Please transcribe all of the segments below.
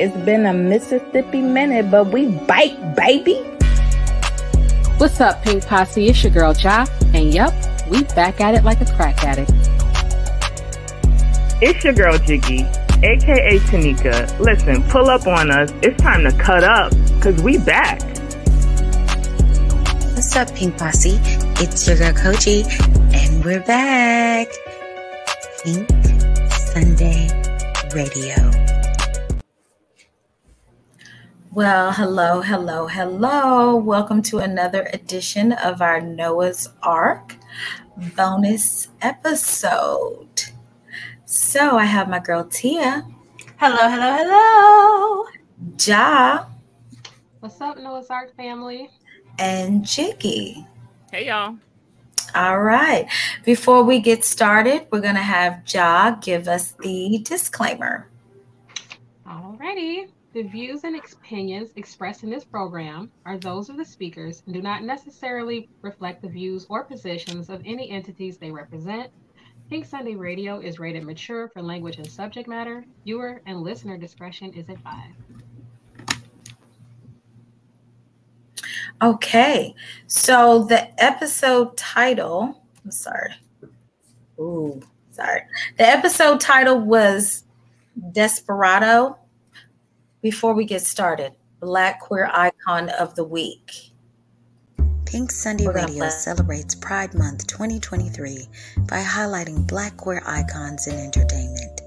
it's Tia. It's been a Mississippi minute, but we bite, baby. What's up, Pink Posse? It's your girl Ja, and yep, we back at it like a crack addict. It's your girl Jiggy, aka Tanika. Listen, pull up on us. It's time to cut up, cause we back. What's up, Pink Posse? It's your girl Koji, and we're back. Pink Sunday Radio. Well, hello, hello, hello. Welcome to another edition of our Noah's Arc bonus episode. So I have my girl Tia. Hello, hello, hello. Ja. What's up, Noah's Arc family? And Jiggy. Hey, y'all. All right. Before we get started, we're going to have Ja give us the disclaimer. Alrighty. The views and opinions expressed in this program are those of the speakers and do not necessarily reflect the views or positions of any entities they represent. Pink Sunday Radio is rated mature for language and subject matter. Viewer and listener discretion is advised. Okay. So the episode title, I'm sorry. Ooh, sorry. The episode title was Desperado. Before we get started, Black Queer Icon of the Week. Pink Sunday Radio celebrates Pride Month 2023 by highlighting Black queer icons in entertainment.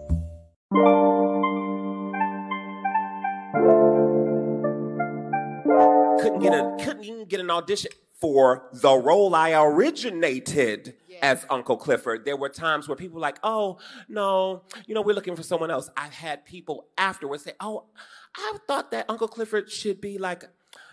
couldn't get a couldn't even get an audition for the role I originated as Uncle Clifford. There were times where people were like, "Oh no, you know, we're looking for someone else." I've had people afterwards say, "Oh, I thought that Uncle Clifford should be like,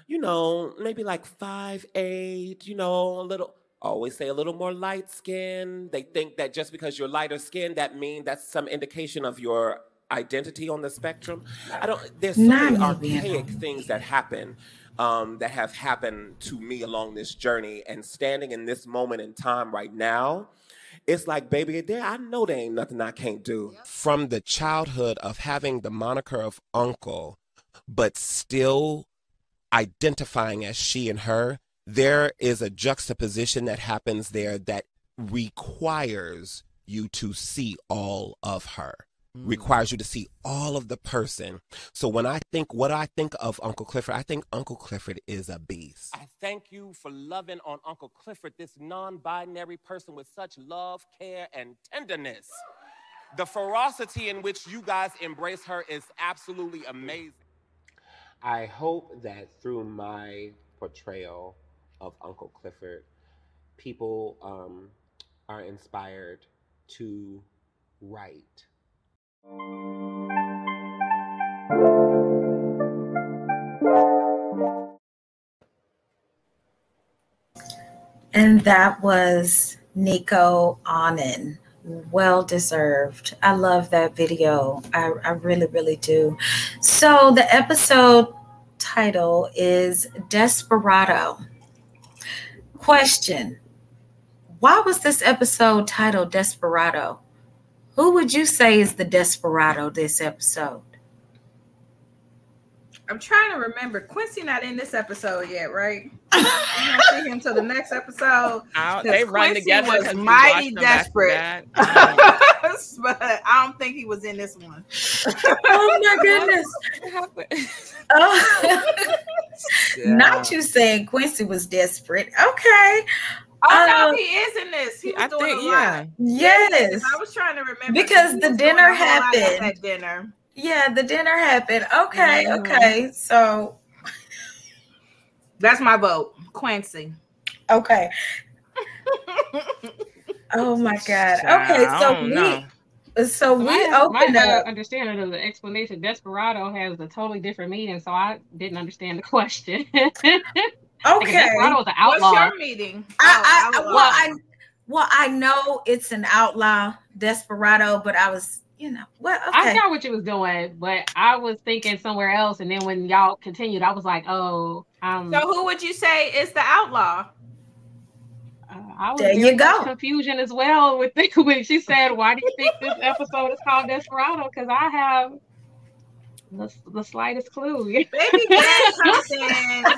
you know, maybe like five eight, you know, a little." Always say a little more light skin. They think that just because you're lighter skin, that means that's some indication of your identity on the spectrum. I don't. There's so Not many archaic things that happen um, that have happened to me along this journey, and standing in this moment in time right now, it's like, baby, there I know there ain't nothing I can't do. From the childhood of having the moniker of uncle, but still identifying as she and her, there is a juxtaposition that happens there that requires you to see all of her requires you to see all of the person. So when I think what I think of Uncle Clifford, I think Uncle Clifford is a beast. I thank you for loving on Uncle Clifford, this non-binary person with such love, care, and tenderness. The ferocity in which you guys embrace her is absolutely amazing. I hope that through my portrayal of Uncle Clifford, people um, are inspired to write. And that was Nicco Annan. Well deserved. I love that video. I, I really, really do. So the episode title is Desperado. Question Why was this episode titled Desperado? Who would you say is the desperado this episode? I'm trying to remember. Quincy not in this episode yet, right? You don't see him till the next episode. Out, 'Cause they run Quincy together. was 'cause we mighty watched them back to desperate. but I don't think he was in this one. Oh my goodness. Oh. Yeah. Not you saying Quincy was desperate. Okay. Oh no, Um, he is in this. He was I doing think a lot. yeah. Yes. I was trying to remember Because the dinner doing a whole lot at happened. That dinner. Yeah, the dinner happened. Okay, Mhm. okay. So, That's my vote, Quincy. okay. Oh my god. Okay, so don't know. we so we my, opened my uh, up. understanding of the explanation desperado has a totally different meaning, so I didn't understand the question. Okay. desperado is an What's your meeting? I, I, Oh, well, I well, I know it's an outlaw desperado, but I was, you know, well, I okay. got what you was doing, but I was thinking somewhere else, and then when y'all continued, I was like, "Oh, um, So who would you say is the outlaw? uh, I was There you go. confusion as well with the, when she said, "Why do you think this episode is called Desperado?" Because I have the, the slightest clue. Baby Gat.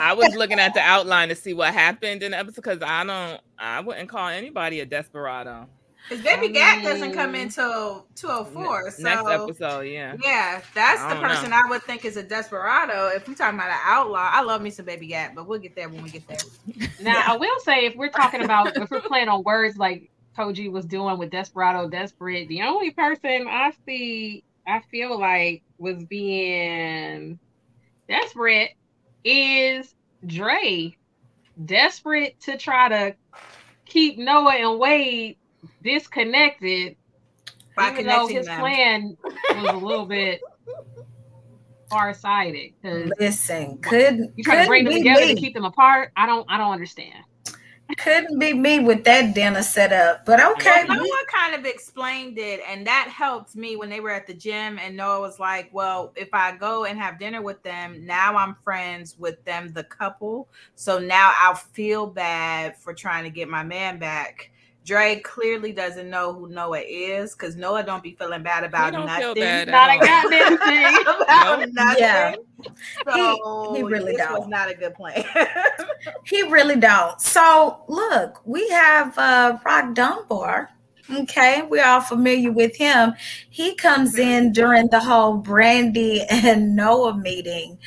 I was looking at the outline to see what happened in the episode because I don't, I wouldn't call anybody a desperado. Because Baby Gat doesn't come until 204. So Next episode, yeah. Yeah, that's the don't know. person I would think is a desperado. If we're talking about an outlaw, I love me some Baby Gat, but we'll get there when we get there. Now, I will say, if we're talking about, if we're playing on words like Koji was doing with Desperado, Desperate, the only person I see, I feel like was being desperate is Dre. Desperate to try to keep Noah and Wade disconnected, By even though his them. plan was a little bit far-sighted. Listen, couldn't you try to bring them together me. to keep them apart. I don't. I don't understand. Couldn't be me with that dinner set up. But okay, Well, Noah kind of explained it, and that helped me when they were at the gym. And Noah was like, "Well, if I go and have dinner with them, now I'm friends with them, the couple. So now I'll feel bad for trying to get my man back." Dre clearly doesn't know who Noah is because Noah don't be feeling bad about don't nothing. feel bad Not a goddamn thing. about Nope. nothing. Yeah. So He- he really this was don't. not a good plan. he really don't. So look, we have uh Rock Dunbar. Okay, we're all familiar with him. He comes in during the whole Brandy and Noah meeting.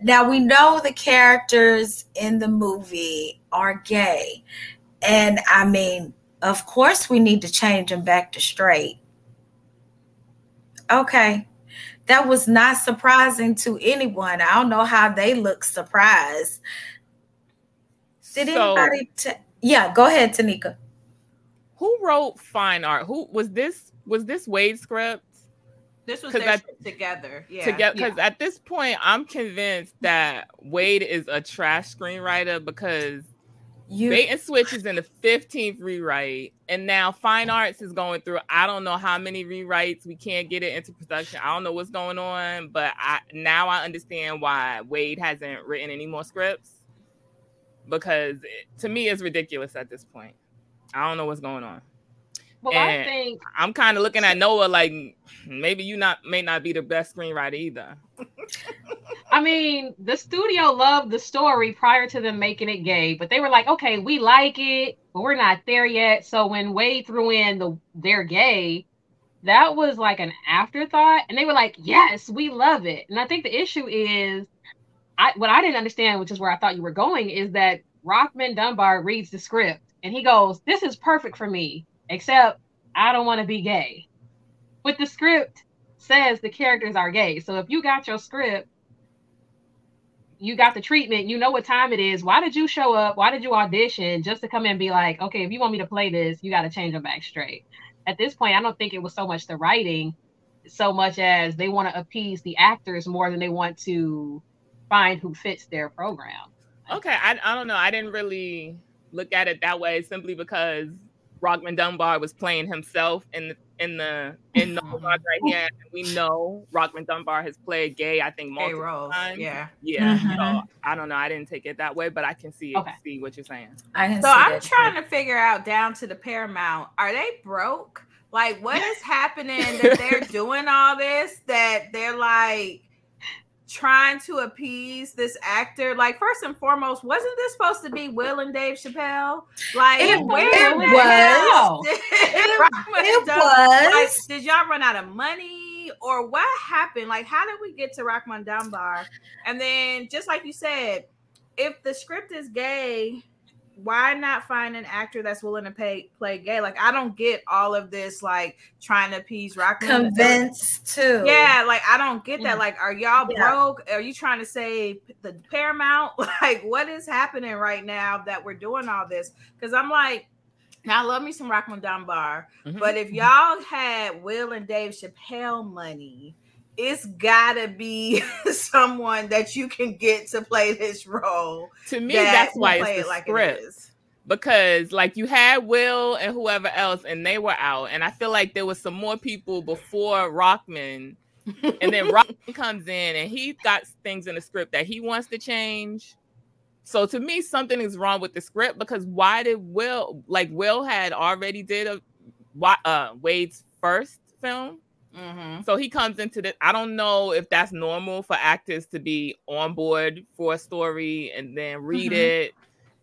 Now we know the characters in the movie are gay. And I mean, of course we need to change them back to straight. Okay. That was not surprising to anyone. I don't know how they look surprised. Did So- anybody? T- yeah, go ahead, Tanika. Who wrote Fine Art? Who was this? Was this Wade script? this was their that- shit together. Yeah. Together, because at this point, I'm convinced that Wade is a trash screenwriter because You Bait and Switch is in the 15th rewrite, and now Fine Arts is going through. I don't know how many rewrites. We can't get it into production. I don't know what's going on, but I now I understand why Wade hasn't written any more scripts because it, to me it's ridiculous at this point. I don't know what's going on. Well, I think I'm kind of looking at Noah like maybe you not may not be the best screenwriter either. I mean, the studio loved the story prior to them making it gay, but they were like, okay, we like it, but we're not there yet. So when Wade threw in the they're gay, that was like an afterthought. And they were like, yes, we love it. And I think the issue is I what I didn't understand, which is where I thought you were going, is that Rockmond Dunbar reads the script and he goes, This is perfect for me, except I don't want to be gay. But the script says the characters are gay. So if you got your script you got the treatment, you know what time it is. Why did you show up? Why did you audition just to come in and be like, okay, if you want me to play this, you got to change them back straight? At this point, I don't think it was so much the writing, so much as they want to appease the actors more than they want to find who fits their program. Okay, I, I don't know. I didn't really look at it that way simply because Rockmond Dunbar was playing himself in the in the in the Mhm. right here. We know Rockmond Dunbar has played gay. I think Gay multiple roles. times. Yeah. Yeah. Mhm. So I don't know. I didn't take it that way, but I can see Okay. see what you're saying. I So I'm trying too. to figure out down to the Paramount, are they broke? Like, what is happening that they're doing all this? That they're like trying to appease this actor. Like, first and foremost, wasn't this supposed to be Will and Dave Chappelle? Like, It- where it was. did It, it was. like, did y'all run out of money or what happened? Like, how did we get to Rockmond Dunbar? And then, just like you said, if the script is gay, why not find an actor that's willing to pay play gay? Like, I don't get all of this, like trying to appease Rockmond. Convinced too. Yeah, like I don't get that. Like, are y'all Yeah. broke? Are you trying to save the Paramount? Like, what is happening right now that we're doing all this? Because I'm like, now I love me some Rockmond Dunbar, Mhm. but if y'all had Will and Dave Chappelle money, it's gotta be someone that you can get to play this role. to me, that that's why it's it the like it script. is. because like you had Will and whoever else, and they were out, and I feel like there was some more people before Rockmond, and then Rockmond comes in and he got things in the script that he wants to change. So to me, something is wrong with the script because why did Will like Will had already did a uh Wade's first film, Mm-hmm. So he comes into the. I don't know if that's normal for actors to be on board for a story and then read Mhm. it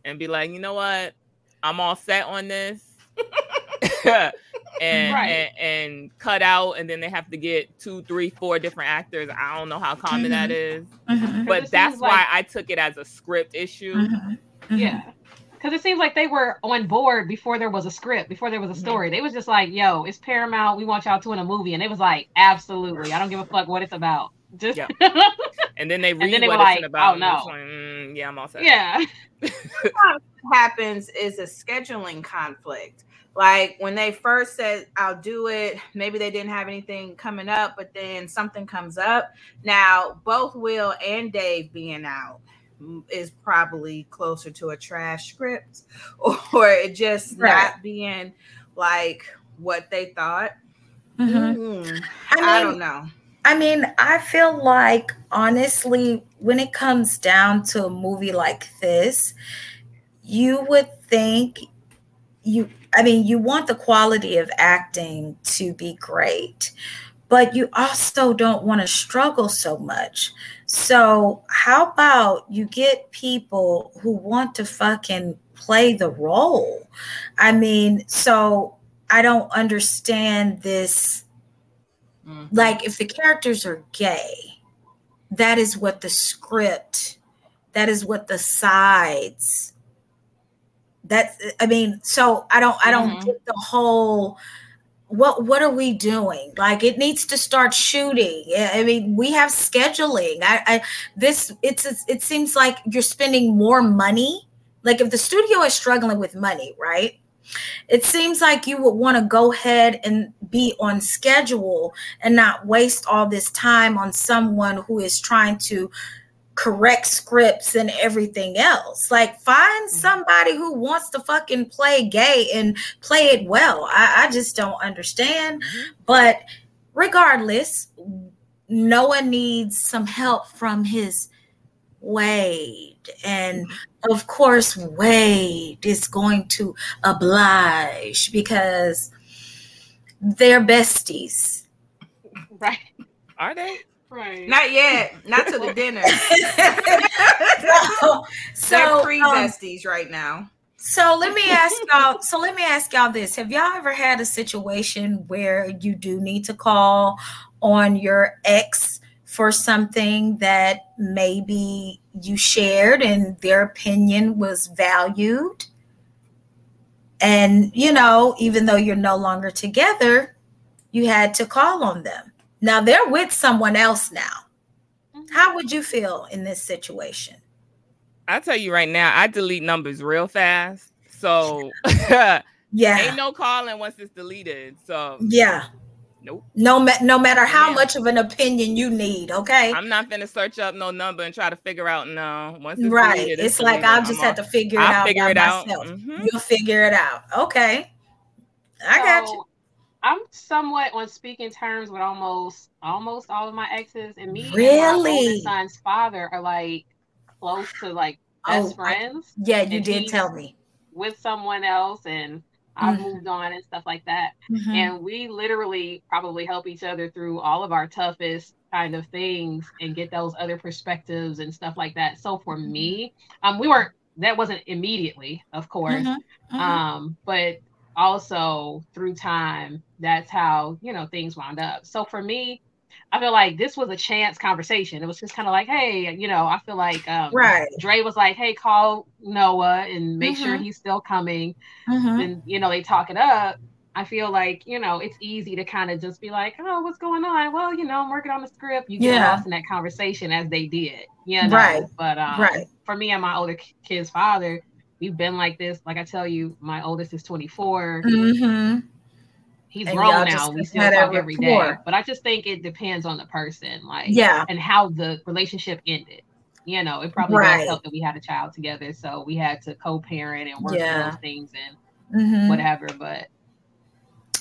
and be like, you know what, I'm all set on this, and, Right. and and cut out, and then they have to get two, three, four different actors. I don't know how common that is, Mhm, but that's why like- I took it as a script issue. mhm, mhm. Yeah. Because it seems like they were on board before there was a script, before there was a story. They was just like, yo, it's Paramount. We want y'all to in a movie. And it was like, absolutely. I don't give a fuck what it's about. Just Yeah. And then they read then they what were it's like, about. oh, no. like, mm, yeah, I'm all set. yeah. What happens is a scheduling conflict. Like when they first said, I'll do it, maybe they didn't have anything coming up, but then something comes up. Now, both Will and Dave being out is probably closer to a trash script or it just Right. not being like what they thought. Mhm. Mm, I I, mean- don't know. I mean, I feel like honestly, when it comes down to a movie like this, you would think you, I mean, you want the quality of acting to be great, but you also don't want to struggle so much. So, how about you get people who want to fucking play the role? I mean, so I don't understand this Mhm. like if the characters are gay that is what the script that is what the sides that's i mean so i don't i don't Mhm. get the whole what what are we doing? Like it needs to start shooting. I mean we have scheduling. I, I this it's it's- it seems like you're spending more money. Like if the studio is struggling with money right? It seems like you would want to go ahead and be on schedule and not waste all this time on someone who is trying to correct scripts and everything else. Like find mm-hmm. somebody who wants to fucking play gay and play it well. I, I just don't understand. Mm-hmm. But regardless, Noah needs some help from his Wade. And mm-hmm. of course, Wade is going to oblige because they're besties. Right. Are they? Right. Not yet. Not to the dinner. so, They're so, pre um, besties right now. so let me ask y'all. So let me ask y'all this: Have y'all ever had a situation where you do need to call on your ex for something that maybe you shared and their opinion was valued? And you know, even though you're no longer together, you had to call on them. Now they're with someone else now. How would you feel in this situation? I tell you right now, I delete numbers real fast. So Yeah. ain't no calling once it's deleted. So Yeah. nope. No, ma- no matter how Yeah. much of an opinion you need, okay? I'm not gonna search up no number and try to figure out no. Once it's right. deleted, It's like. I'll just off. have to figure it I'll out figure by it out. myself. Mhm. You'll figure it out. Okay. I got you. I'm somewhat on speaking terms with almost almost all of my exes, and me and my Really? son's father are like close to like best Oh, I- friends Yeah, you did tell me. with someone else, and I've Mhm. moved on and stuff like that. Mhm. And we literally probably help each other through all of our toughest kind of things and get those other perspectives and stuff like that. So for Mm-hmm. me, um, we weren't that wasn't immediately, of course. Mhm. Mhm. Um, but also through time, that's how you know things wound up. So for me, I feel like this was a chance conversation. It was just kind of like, hey, you know, I feel like um, Right. Dre was like, hey, call Noah and make sure Mhm. he's still coming. Mhm. And you know, they talk it up. I feel like you know it's easy to kind of just be like, oh, what's going on? Well, you know, I'm working on the script. You get Yeah. lost in that conversation as they did, you know. Right. But um, Right. for me and my older kid's father, we've been like this. Like I tell you, my oldest is 24. Mhm. He's And grown now. We still talk every day. But I just think it depends on the person, like Yeah. and how the relationship ended. You know, it probably Right. does help that we had a child together, so we had to co-parent and work Yeah. those things and Mhm. whatever. But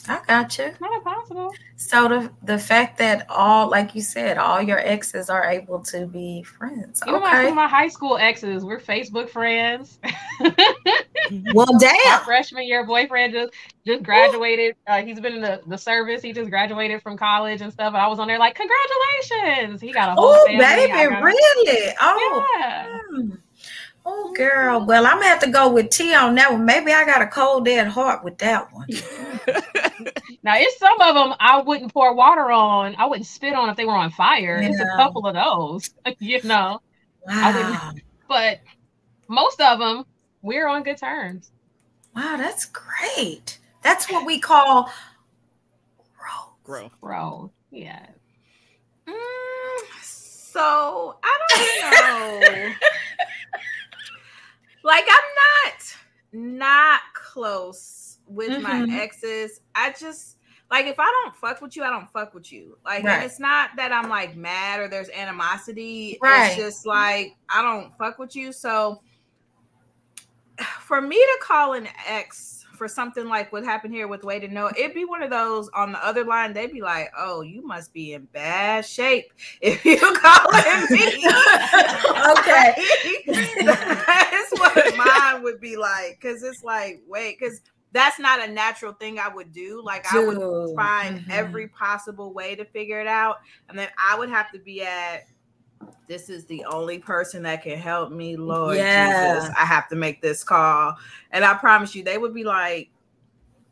I got you. not impossible. So the the fact that all, like you said, all your exes are able to be friends. Even my, Okay. of my high school exes, we're Facebook friends. well, My damn. freshman year boyfriend just just graduated. Uh, he's been in the, the service. He just graduated from college and stuff. And I was on there like, congratulations. He got a whole Oh, baby, really? Oh, Yeah. Oh, girl. Well, I'm gonna have to go with T on that one. Maybe I got a cold dead heart with that one. Now, it's some of them I wouldn't pour water on. I wouldn't spit on if they were on fire. It's a couple of those, you know. I Wow, But most of them, we're on good terms. wow, that's great. That's what we call growth. Growth. Bro, yeah. Mm, so I don't know. like I'm not not close with Mhm. my exes. I just like if I don't fuck with you, I don't fuck with you. Like Right. it's not that I'm like mad or there's animosity. Right. It's just like I don't fuck with you. So for me to call an ex for something like what happened here with Wade and Noah, it'd be one of those on the other line. They'd be like, "Oh, you must be in bad shape if you calling me." Okay. that's what mine would be like. Because it's like, wait, because that's not a natural thing I would do. Like I would Dude, find mhm. every possible way to figure it out, and then I would have to be at. This is the only person that can help me, Lord Yeah. Jesus. I have to make this call, and I promise you, they would be like,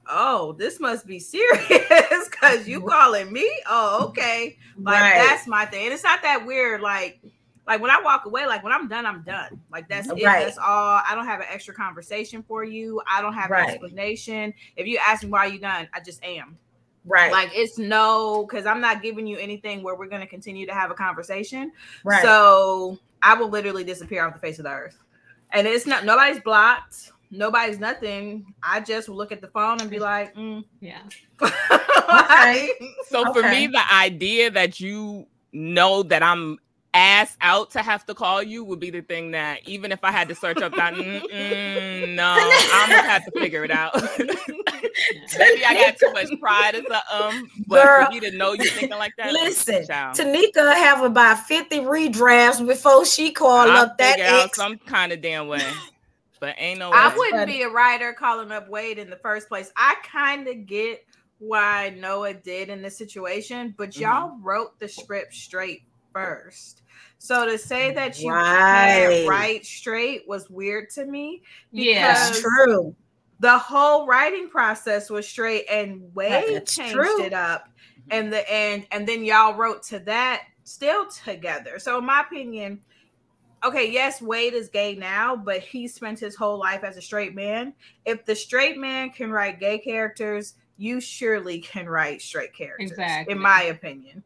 "Oh, this must be serious because you calling me." Oh, okay. Like Right. that's my thing. And it's not that weird. Like, like when I walk away, like when I'm done, I'm done. Like that's it. That's all. I don't have an extra conversation for you. I don't have Right. an explanation. If you ask me why you done, I just am. Right. Like it's no, because I'm not giving you anything where we're gonna continue to have a conversation. right. So I will literally disappear off the face of the earth. And it's not nobody's blocked, nobody's nothing. I just will look at the phone and be like, mm. Yeah. Okay. So for Okay. me, the idea that you know that I'm ass out to have to call you would be the thing that even if I had to search up that, no, I'm gonna have to figure it out. Maybe I got too much pride as a um, but Girl. for you to know you're thinking like that, Listen, child, Tanika have about 50 redrafts before she called I'll up that figure out ex. some kind of damn way. But ain't no I way. wouldn't be a writer calling up Wade in the first place. I kind of get why Noah did in this situation, but Mm-hmm. y'all wrote the script straight first. So to say that you Right. can't write straight was weird to me. Yeah. true. The whole writing process was straight, and Wade That's changed true. it up, and the and and then y'all wrote to that still together. So in my opinion, okay, yes, Wade is gay now, but he spent his whole life as a straight man. If the straight man can write gay characters, you surely can write straight characters. Exactly. In my opinion.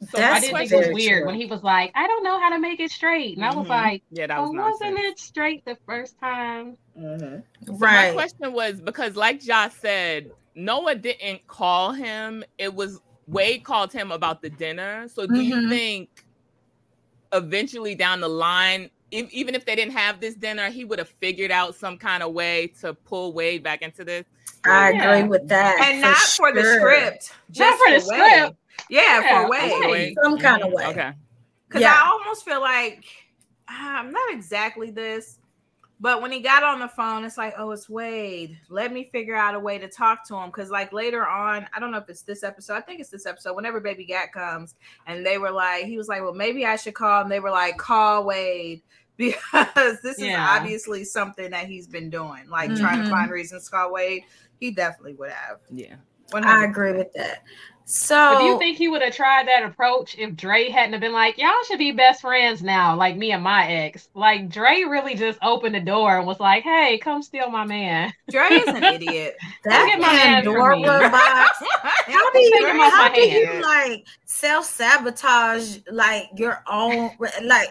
So I That's did think it was weird true. when he was like, I don't know how to make it straight. And I was Mhm. like, yeah, that well, was wasn't nonsense. it straight the first time? So my question was because, like Josh said, Noah didn't call him. It was Wade called him about the dinner. So, do you Mhm. think eventually down the line, if, even if they didn't have this dinner, he would have figured out some kind of way to pull Wade back into this? I Yeah. agree with that. And not for the script. Just Not for the Wade. script. Yeah, Yeah, for Wade. okay. Wade? Some kind of way. Okay. Because Yeah. I almost feel like I'm not exactly this, but when he got on the phone, it's like, oh, it's Wade. Let me figure out a way to talk to him. Because like later on, I don't know if it's this episode. I think it's this episode. Whenever Baby Gat comes, and they were like, he was like, well, maybe I should call. And they were like, call Wade. Because this is obviously something that he's been doing, like trying to Mhm. find reasons to call Wade. He definitely would have. Yeah. 100%. I agree with that. So But do you think he would have tried that approach if Dre hadn't have been like, y'all should be best friends now, like me and my ex? Like Dre really just opened the door and was like, hey, come steal my man. Dre is an idiot. that get my man from Pandora me. box? How do you how my do you like self sabotage like your own like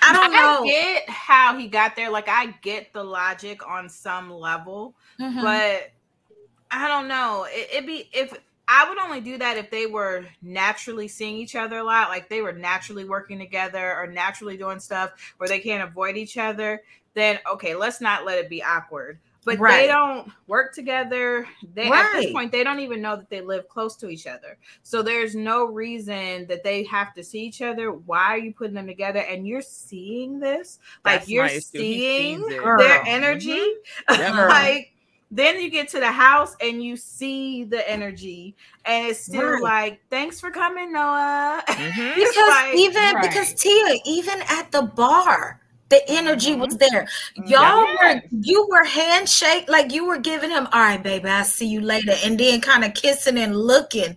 I don't know. I get how he got there. Like I get the logic on some level, Mhm. but I don't know. It, it'd be if I would only do that if they were naturally seeing each other a lot, like they were naturally working together or naturally doing stuff where they can't avoid each other. Then okay, let's not let it be awkward. but Right. they don't work together. They at this point they don't even know that they live close to each other. So there's no reason that they have to see each other. Why are you putting them together? And you're seeing this, like That's you're my issue. He seeing sees it. Girl. their energy. Mm-hmm. Yep. Girl. like then you get to the house and you see the energy, and it's still Right. like, "Thanks for coming, Noah." Mhm. Because like- even Right. because Tia, even at the bar, the energy Mm-hmm. was there. Y'all were you were handshake like you were giving him, all right, baby, I'll see you later, and then kind of kissing and looking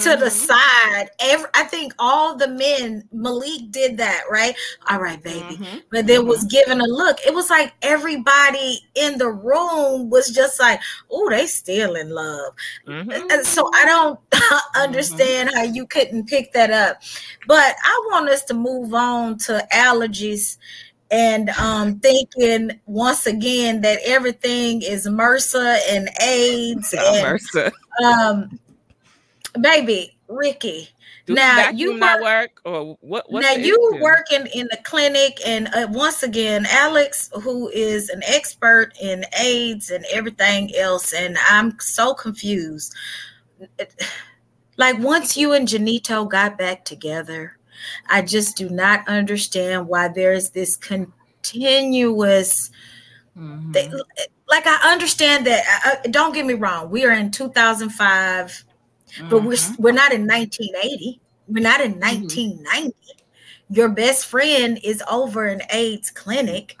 to the Mhm. side. Every I think all the men, Malik did that, right? All right, baby. Mhm. But then was giving a look. It was like everybody in the room was just like, oh, they still in love. Mhm. And so I don't understand how you couldn't pick that up. But I want us to move on to allergies and um thinking once again that everything is MRSA and AIDS Oh, and Mercer. um baby Ricky. Do now you work- work or what? Now you issue? working in the clinic and uh, once again alex who is an expert in aids and everything else and i'm so confused like once you and Junito got back together i just do not understand why there's this continuous Mhm. they, like i understand that I- don't get me wrong we are in 2005 but we're Mhm. we're not in 1980. We're not in 1990. Your best friend is over an AIDS clinic.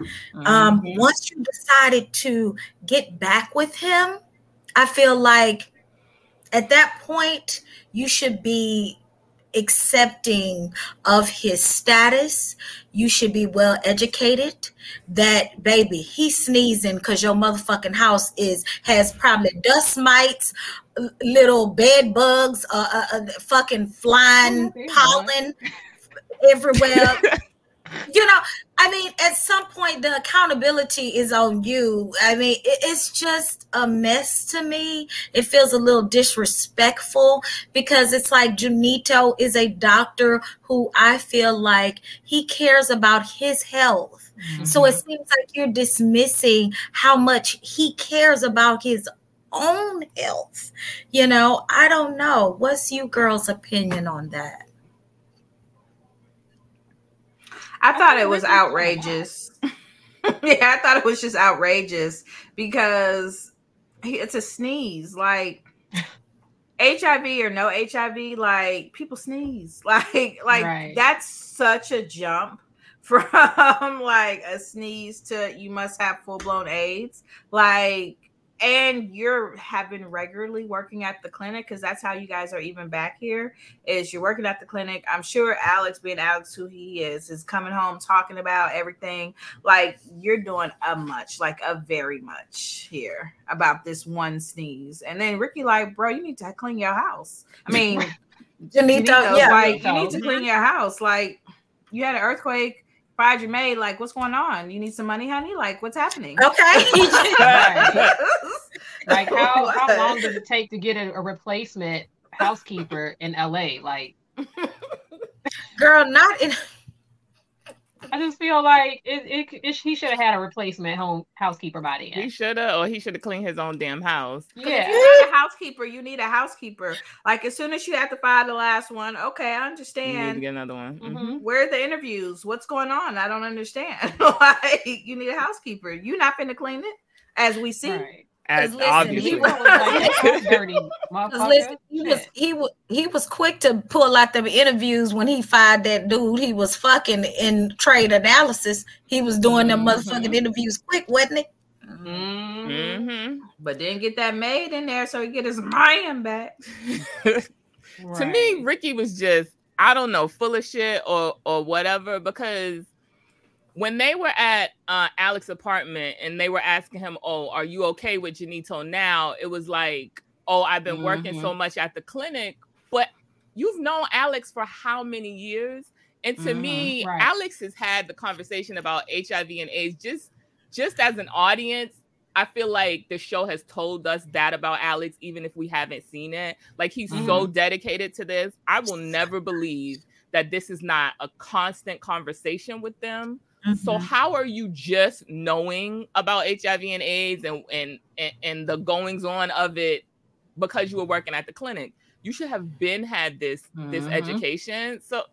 Um, Mhm. once you decided to get back with him, I feel like at that point you should be accepting of his status. You should be well educated. That baby, he's sneezing because your motherfucking house is has probably dust mites, little bed bugs, uh, uh, uh fucking flying there you go. pollen everywhere. you know, I mean, at some point, the accountability is on you. I mean, it, it's just a mess to me. It feels a little disrespectful because it's like Junito is a doctor who I feel like he cares about his health. So it seems like you're dismissing how much he cares about his own health. You know, I don't know. What's you girls' opinion on that? I thought it was Ricky's doing a lot. outrageous. yeah, I thought it was just outrageous because it's a sneeze. Like HIV or no HIV, like people sneeze. Like like Right. that's such a jump from like a sneeze to you must have full blown AIDS. Like and you're having regularly working at the clinic because that's how you guys are even back here is you're working at the clinic. I'm sure alex being alex who he is is coming home talking about everything. Like you're doing a much like a very much here about this one sneeze. And then ricky like bro you need to clean your house. I mean Junito, Junito, yeah. like you need to clean your house. Like you had an earthquake fired your maid like what's going on you need some money honey like what's happening Okay. Right. Like how, how long does it take to get a, a replacement housekeeper in LA? Like Girl, not in I just feel like it, it, it he should have had a replacement home housekeeper by He should have, or he should have cleaned his own damn house. Yeah. If you need a housekeeper, you need a housekeeper. Like as soon as you have to fire the last one, okay, I understand. You need to understand. get another one. Mhm. Mhm. Where are the interviews? What's going on? I don't understand. like you need a housekeeper. You not finna clean it, as we see. Right. As listen, obviously, he He was like, dirty, Because listen, he was he was he was quick to pull out them interviews when he fired that dude he was fucking in trade analysis. He was doing them Mhm. motherfucking interviews quick, wasn't it? Mhm. Mhm. But then get that maid in there so he get his mind back. to me, Ricky was just I don't know, full of shit or or whatever. Because when they were at uh, Alex's apartment and they were asking him, "Oh, are you okay with Junito now?" It was like, "Oh, I've been working Mhm. so much at the clinic, but you've known Alex for how many years?" And to Mhm. me, Right. Alex has had the conversation about HIV and AIDS just just as an audience. I feel like the show has told us that about Alex, even if we haven't seen it. Like he's so dedicated to this. I will never believe that this is not a constant conversation with them So Mhm. how are you just knowing about HIV and AIDS and and and, and the goings on of it because you were working at the clinic? You should have been had this this Mhm. education. So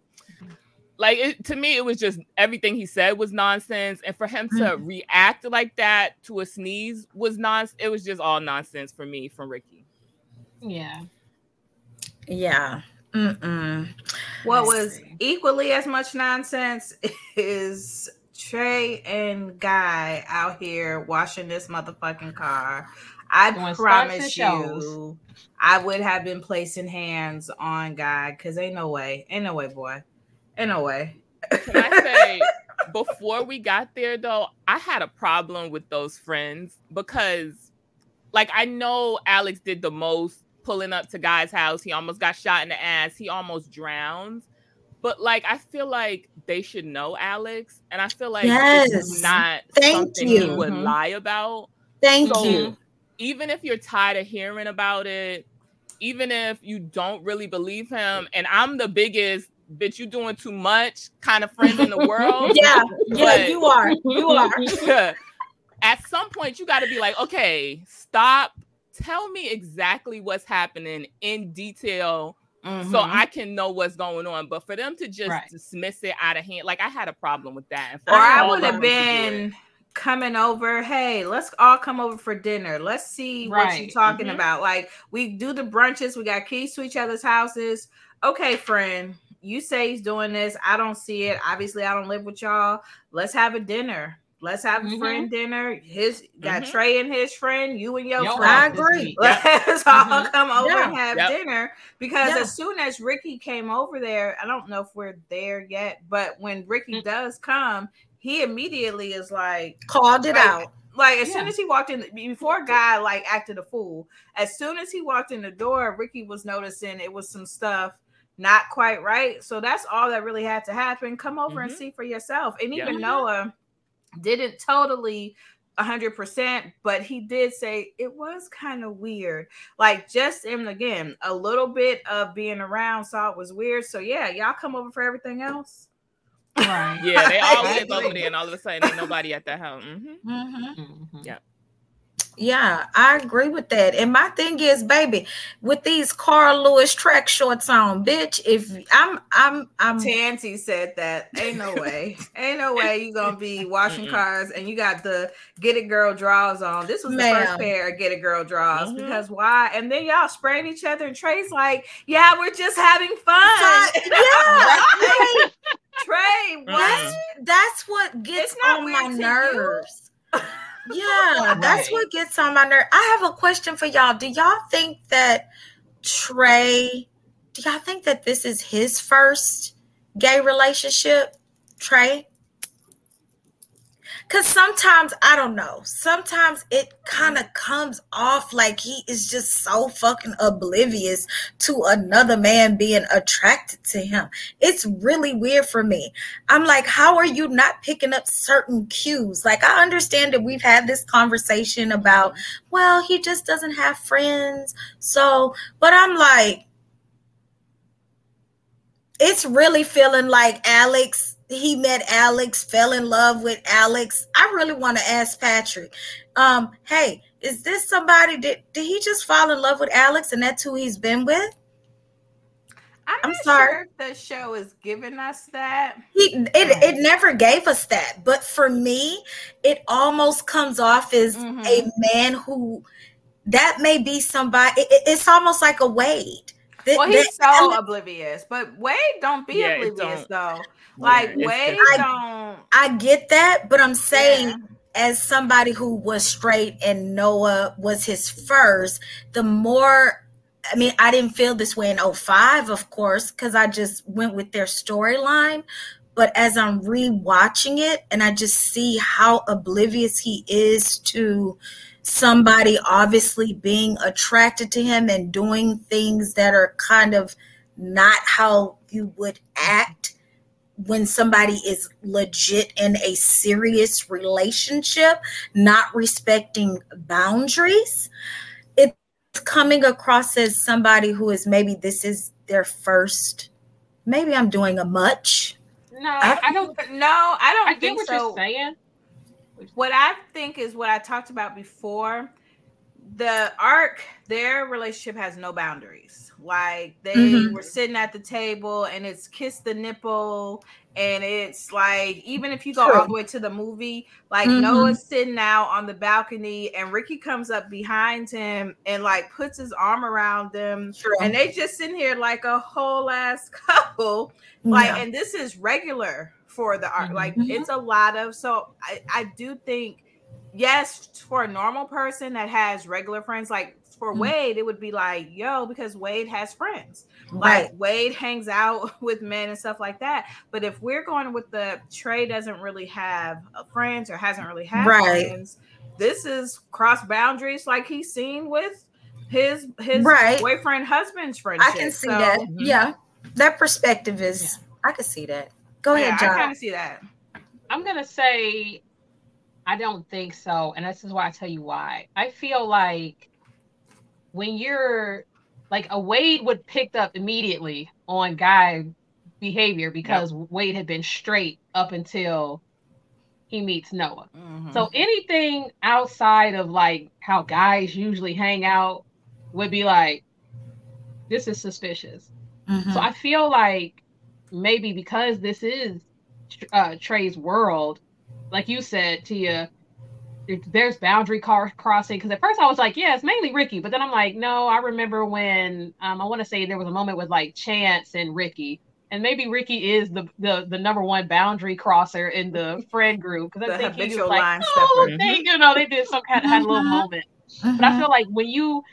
like it, to me it was just everything he said was nonsense and for him to react like that to a sneeze was nonsense it was just all nonsense for me from ricky Yeah. Yeah. Mm-mm. What was equally as much nonsense is Trey and Guy out here washing this motherfucking car. I Doing promise you, I would have been placing hands on Guy because ain't no way, ain't no way, boy, ain't no way. can i say before we got there though i had a problem with those friends because like i know alex did the most pulling up to guy's house he almost got shot in the ass he almost drowned but like i feel like they should know alex and i feel like this Yes. is not Thank something he you. would Mhm. lie about Thank So, you. even if you're tired of hearing about it, even if you don't really believe him, and I'm the biggest bitch, you doing too much kind of friend in the world. Yeah, yeah, you are. You are. At some point, you got to be like, okay, stop. Tell me exactly what's happening in detail so Mhm. I can know what's going on. But for them to just Right. dismiss it out of hand, like I had a problem with that. Or I would have them to do it- been coming over. Hey, let's all come over for dinner. Let's see what you're Right. talking Mhm. about. Like we do the brunches. We got keys to each other's houses. Okay, friend, you say he's doing this. I don't see it. Obviously, I don't live with y'all. Let's have a dinner. Let's have a Mhm. friend dinner. His got Mhm. Trey and his friend. You and your Yo, friend. I agree. Let's all Mhm. come over Yeah. and have Yep. dinner because Yeah. as soon as Ricky came over there, I don't know if we're there yet, but when Ricky Mm. does come, he immediately is like, Called it Like, out. like as soon as he walked in, before Guy like acted a fool. As soon as he walked in the door, Ricky was noticing it was some stuff not quite right. So that's all that really had to happen. Come over and Mhm. see for yourself. And Yeah. even Noah didn't totally 100% but he did say it was kind of weird like just and again a little bit of being around saw it was weird so yeah y'all come over for everything else Right. Yeah, they all always agree. over there, and all of a sudden, ain't nobody at the house. hmm Mhm. Mhm. Yeah. Yeah, I agree with that. And my thing is, baby, with these Carl Lewis track shorts on, bitch, if I'm I'm I'm Tansy said that. Ain't no way. Ain't no way you gonna be washing cars and you got the get it girl draws on. This was the first pair of get it girl draws Mhm. because why? And then y'all spraying each other and Trey's like, yeah, we're just having fun. yeah. Trey, what? That's that's what gets on my nerves. Yeah, that's Right. what gets on my nerve. I have a question for y'all. Do y'all think that Trey? Do y'all think that this is his first gay relationship, Trey? Because sometimes I don't know. Sometimes it kind of mm. comes off like he is just so fucking oblivious to another man being attracted to him. It's really weird for me. I'm like, how are you not picking up certain cues? Like, I understand that we've had this conversation about, mm-hmm. well, he just doesn't have friends. So, but I'm like, it's really feeling like Alex. He met Alex, fell in love with Alex. I really want to ask Patrick, um, hey, is this somebody did did he just fall in love with Alex and that's who he's been with? I'm, I'm sorry. sure the show is giving us that. He it, it never gave us that, but for me, it almost comes off as Mhm. a man who that may be somebody. it- it's almost like a Wade. That- Well, he's that- so oblivious, but Wade don't be Yeah, oblivious don't. though. Like it's Wade different. don't. I get that, but I'm saying Yeah. as somebody who was straight and Noah was his first, the more I mean, I didn't feel this way in 05, of course, because I just went with their storyline. But as I'm rewatching it and I just see how oblivious he is to somebody obviously being attracted to him and doing things that are kind of not how you would act when somebody is legit in a serious relationship, not respecting boundaries, it's coming across as somebody who is maybe this is their first, maybe I'm doing a much. No, I, I don't. No, I don't I get think what so. you're saying. What I think is what I talked about before. The arc, their relationship has no boundaries. Like they Mhm. were sitting at the table and it's kiss the nipple. And it's like, even if you go True. all the way to the movie, like Mhm. Noah's sitting out on the balcony and Ricky comes up behind him and like puts his arm around them. True. And they just sitting here like a whole ass couple like Yeah. and this is regular for the art like Mhm. it's a lot of so I, I do think yes for a normal person that has regular friends like for Mhm. wade it would be like yo because wade has friends right. like wade hangs out with men and stuff like that but if we're going with the trey doesn't really have uh, friends or hasn't really had Right. friends this is cross boundaries like he's seen with his his Right. boyfriend husband's friendship I can see So- that. Mhm. Yeah. That perspective is I can see that. Go yeah, ahead, I John. kind of see that. I'm gonna say I don't think so, and this is why I tell you why. I feel like when you're like a Wade would picked up immediately on guy behavior because Wade had been straight up until he meets Noah. Mm-hmm. So anything outside of like how guys usually hang out would be like, this is suspicious. Mhm. So I feel like maybe because this is uh, Trey's world, like you said, Tia, there- there's boundary car crossing. Because at first I was like, yeah, it's mainly Ricky, but then I'm like, no, I remember when um, I want to say there was a moment with like Chance and Ricky, and maybe Ricky is the the, the number one boundary crosser in the friend group. Because I think he was like, oh, stepper. they, you know, they did some kind of had a little Mhm. moment. But I feel like when you,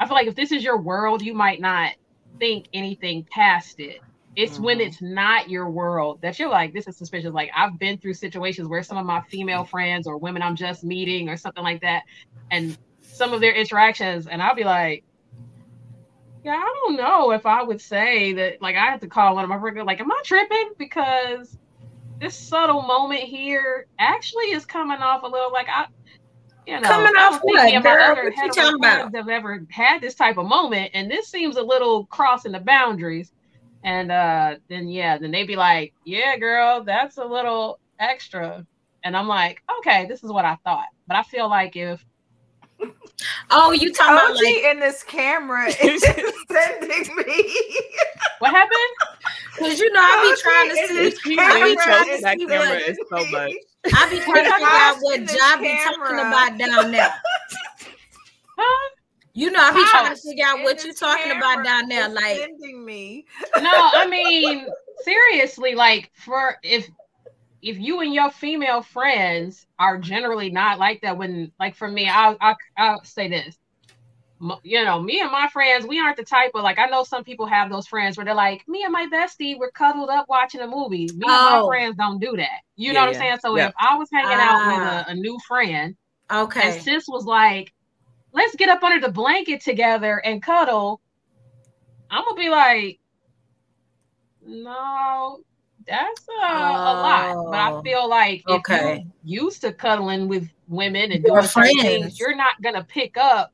I feel like if this is your world, you might not think anything past it. It's when Mhm. it's not your world that you're like, this is suspicious. Like I've been through situations where some of my female friends or women I'm just meeting or something like that, and some of their interactions, and I'll be like, yeah, I don't know if I would say that. Like I have to call one of my friends, like, am I tripping? Because this subtle moment here actually is coming off a little like I. You know, Coming off what, and my girl? other What you talking about? have ever had this type of moment, and this seems a little crossing the boundaries. And uh then yeah, then they'd be like, "Yeah, girl, that's a little extra," and I'm like, "Okay, this is what I thought." But I feel like if Oh, you talking about OG like in this camera is sending me. what happened, because you know I be trying to see this I really be trying to that see camera what is so much. I be trying to figure out what Watching this Job be talking about down there. huh? You know I be trying to figure out in what you're talking about down there. Like me. no, I mean seriously, like for if if you and your female friends are generally not like that, when like for me, I'll I'll, I'll say this. You know, me and my friends, we aren't the type of like I know some people have those friends where they're like, me and my bestie, we're cuddled up watching a movie. Me and Oh. my friends don't do that. You Yeah, know what yeah. I'm saying? So Yeah. if I was hanging out Ah. with a, a new friend okay, and sis was like, let's get up under the blanket together and cuddle, I'm gonna be like, no, that's a, a lot. But I Oh, feel like if okay. you're used to cuddling with women and doing friends. things, you're not gonna pick up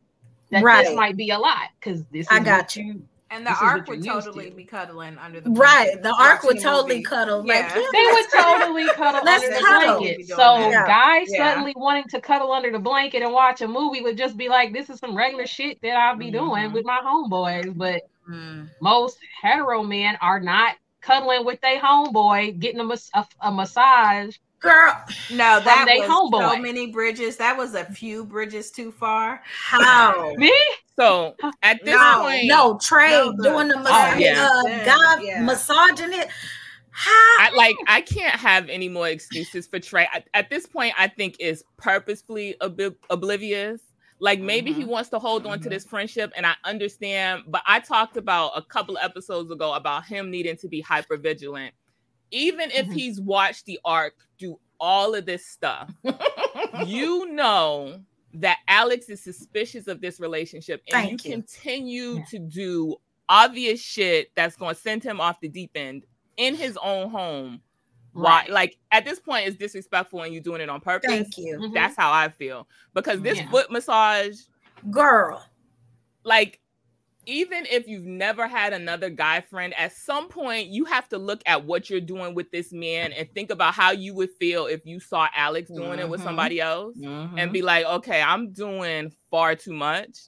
that Right. this might be a lot because this is I got you. And the This is arc would totally to. be cuddling under the blanket. right. The arc would totally movie. cuddle. Like Yeah. yeah, They would totally cuddle Let's under the cuddle. blanket. So that. guys Yeah. suddenly wanting to cuddle under the blanket and watch a movie would just be like, this is some regular shit that I'll be doing Mhm. with my homeboys. But Mm. most hetero men are not cuddling with their homeboy, getting a, mas- a, a massage. girl. No, that they was homeboy. so many bridges. That was a few bridges too far. How? Me? So at this No, point, No, Trey No, doing the massage, yeah. uh, Yeah, guy yeah. massaging it. How? I like I can't have any more excuses for Trey. At, at this point, I think is purposefully ob- oblivious. Like maybe he Mhm. wants to hold on to this friendship, and I understand. But I talked about a couple episodes ago about him needing to be hyper vigilant. Even if Mhm. he's watched the arc do all of this stuff, you know that Alex is suspicious of this relationship, and Thank you you. continue Yeah. to do obvious shit that's going to send him off the deep end in his own home. Why? Right. Like at this point, it's disrespectful, and you're doing it on purpose. Thank you, Mhm. That's how I feel because this Yeah. foot massage, girl. like, even if you've never had another guy friend, at some point you have to look at what you're doing with this man and think about how you would feel if you saw Alex doing it with Mhm. somebody else Mhm. and be like, okay, I'm doing far too much.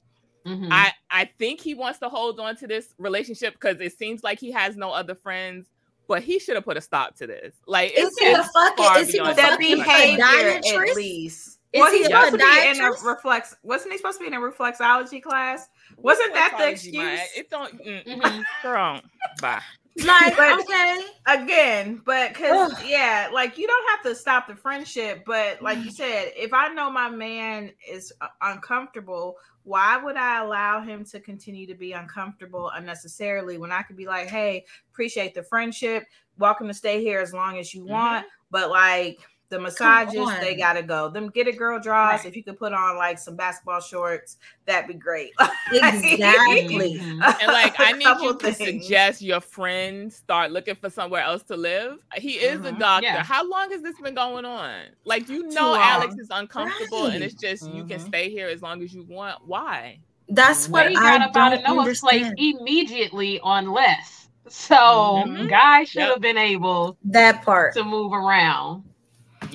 Mhm. I I think he wants to hold on to this relationship because it seems like he has no other friends, but he should have put a stop to this. Like, Is it's he a fucking- is he a beyond that fucking behavior at podiatrist? least. Is well, he he's a supposed to be in a reflex. Wasn't he supposed to be in a reflexology class? Wasn't that the excuse? It don't, mm, Mhm. girl, bye. Like, But- okay. Again, but because Ugh. yeah, like you don't have to stop the friendship, but like you said, if I know my man is uh, uncomfortable, why would I allow him to continue to be uncomfortable unnecessarily when I could be like, hey, appreciate the friendship, welcome to stay here as long as you Mm-hmm. want, but like the massages, they gotta go. Them get a girl draws. Right. If you could put on like some basketball shorts, that'd be great. Exactly. Mhm. And like, I need couple you to suggest your friend start looking for somewhere else to live. He is a Mhm. doctor. Yeah. How long has this been going on? Like, you know, Alex is uncomfortable, and it's just you can Mhm. stay here as long as you want. Why? That's what he got up out of don't Noah's place immediately on less. So Mhm. guys should Yep. have been able That part. to move around.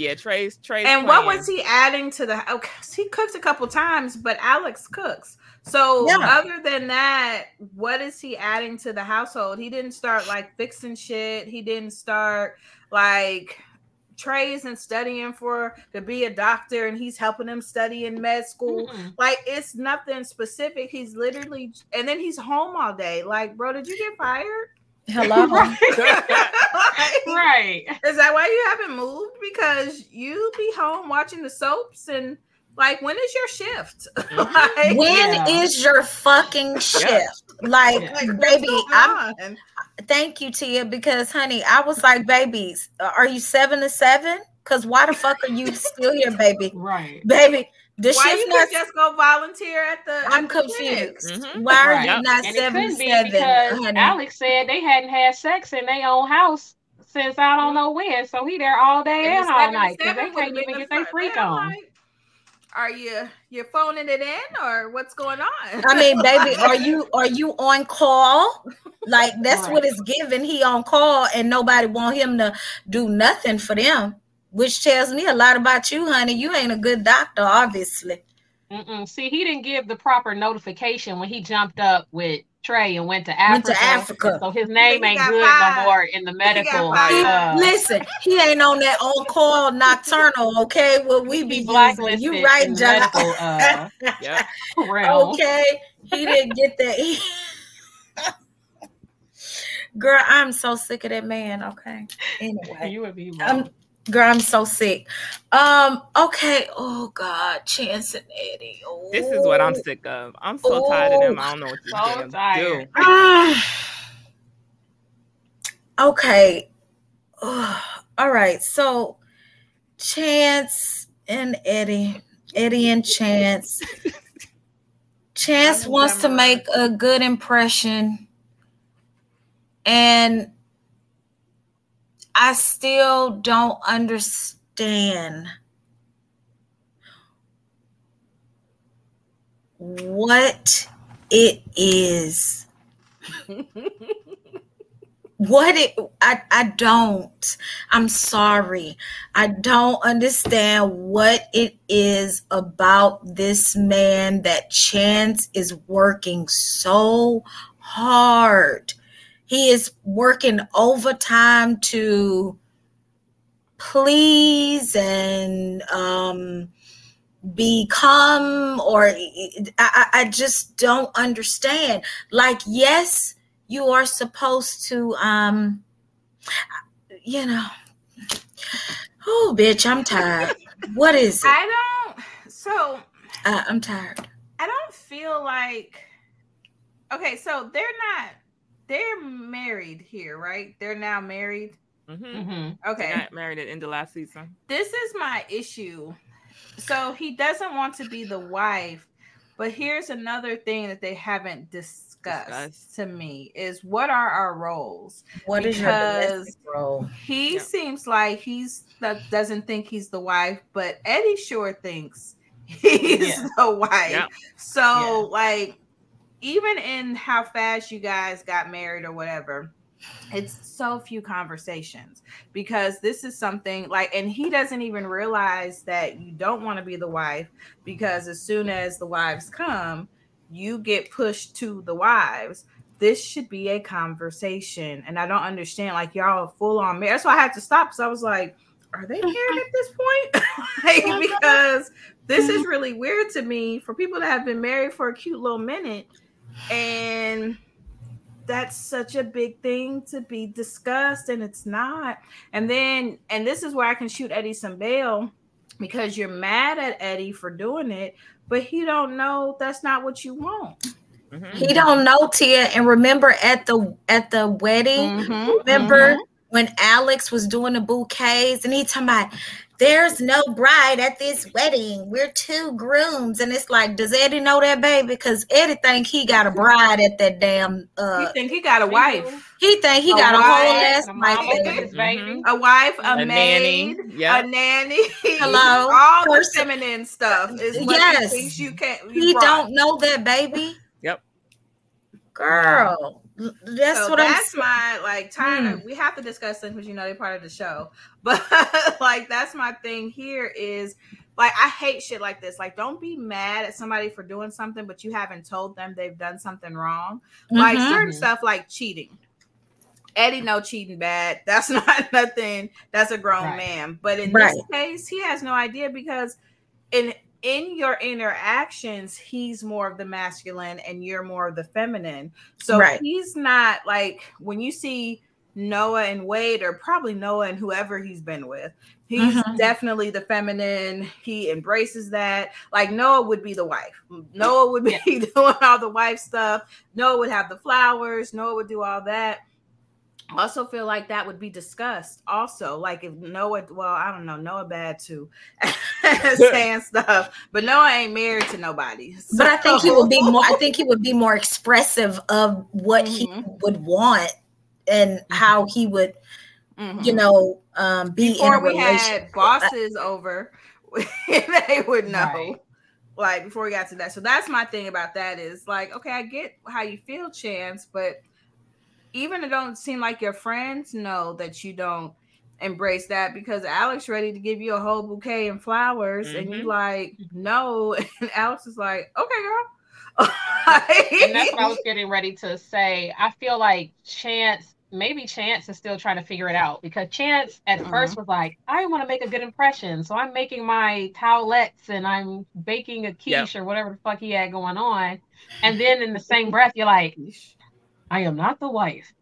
Yeah, Trey's Trey's. And what was he adding to the? Okay, he cooks a couple times, but Alex cooks. So Yeah. other than that, what is he adding to the household? He didn't start like fixing shit. He didn't start like Trey isn't studying for to be a doctor, and he's helping him study in med school. Mm-mm. Like it's nothing specific. He's literally, and then he's home all day. Like, bro, did you get fired? Hello. Like, Right. is that why you haven't moved? Because you be home watching the soaps and like when is your shift? Mm-hmm. like, When is Yeah. your fucking shift? Like, Yeah. like, what's baby, I'm on? thank you, Tia, because honey, I was like, babies, are you seven to seven? Because why the fuck are you still here, baby? Right. Baby, the why you not just go volunteer at the I'm at the clinic? confused. Mhm. Why are Right. you not And it seven be seven, because honey? Alex said they hadn't had sex in their own house since I don't know when. So he there all day And and all night because they can't even get their freak on. like, Are you you phoning it in or what's going on? I mean, baby, are you are you on call? Like that's what Right. it's given. He on call, and nobody want him to do nothing for them, which tells me a lot about you, honey. You ain't a good doctor, obviously. Mm-mm. See, he didn't give the proper notification when he jumped up with Trey and went to Africa. Went to Africa. So his name ain't good fired. no more in the medical. fired. uh, Listen, he ain't on that on call nocturnal. Okay, what we be he blacklisted You right, in John? medical uh, Yep. okay, he didn't get that. Girl, I'm so sick of that man. Okay. Anyway. You would be I'm wrong. Girl, I'm so sick. Um, okay. Oh God, Chance and Eddie. Oh. This is what I'm sick of. I'm so tired of them. I don't know what to So damn tired. do. Ah. okay. Ugh. all right. So Chance and Eddie. Eddie and Chance. Chance wants to make a good impression. And I still don't understand what it is. what it I, I don't. I'm sorry. I don't understand what it is about this man that Chance is working so hard. He is working overtime to please and um become or I, I just don't understand. Like yes you are supposed to um you know oh bitch i'm tired. What is it? I don't so uh, i'm tired. I don't feel like okay, so they're not they're married here, right? They're now married. Mm-hmm. Mhm. Okay. Got married at the end of last season. this is my issue. So he doesn't want to be the wife, but here's another thing that they haven't discussed, Discussed. to me is what are our roles? What is your Because- domestic role He Yeah. seems like he's that doesn't think he's the wife, but Eddie sure thinks he's Yeah. the wife. Yeah. So Yeah. like even in how fast you guys got married or whatever, it's so few conversations because this is something like and he doesn't even realize that you don't want to be the wife because as soon as the wives come you get pushed to the wives. This should be a conversation and i don't understand like y'all full on married that's why i had to stop because i was like are they married at this point? Like, because this is really weird to me for people that have been married for a cute little minute and that's such a big thing to be discussed and it's not and then and this is where i can shoot eddie some bail because you're mad at eddie for doing it but he don't know that's not what you want Mhm. He don't know Tia. And remember at the at the wedding, Mhm, remember mhm. when Alex was doing the bouquets and he talking about there's no bride at this wedding. We're two grooms. And it's like, does Eddie know that baby? Because Eddie think he got a bride at that damn you uh think he got a wife he think he A got a whole wife, ass a wife mama there. with baby. a wife a, A maid nanny. Yeah. a nanny Hello? all the Person- feminine stuff is what Yes. he thinks you can't you He brought. don't know that baby. Yep. Girl. That's so what I'm that's my like time. Hmm. We have to discuss them because you know they're part of the show. But like that's my thing here is like I hate shit like this. Like don't be mad at somebody for doing something, but you haven't told them they've done something wrong. Like Mhm. certain stuff like cheating. Eddie no cheating bad. That's not nothing. That's a grown Right. man. But in Right. this case, he has no idea because in in your interactions, he's more of the masculine and you're more of the feminine. So Right. he's not like when you see Noah and Wade, or probably Noah and whoever he's been with, he's Mhm. definitely the feminine. He embraces that. Like Noah would be the wife. Noah would be doing all the wife stuff. Noah would have the flowers. Noah would do all that. Also feel like that would be discussed also like if noah well i don't know noah bad too saying stuff but noah ain't married to nobody But I think he would be more. I think he would be more expressive of what he Mhm. would want and how he would, Mhm. you know, um, be before in a we relationship. had bosses over they would know Right. like before we got to that so that's my thing about that is like okay i get how you feel chance but even it don't seem like your friends know that you don't embrace that because alex ready to give you a whole bouquet and flowers and you Mhm. like no and alex is like okay girl and that's what I was getting ready to say. I feel like Chance, maybe Chance is still trying to figure it out because Chance at first was like, I want to make a good impression. So I'm making my towelettes and I'm baking a quiche or whatever the fuck he had going on. And then in the same breath, you're like, I am not the wife.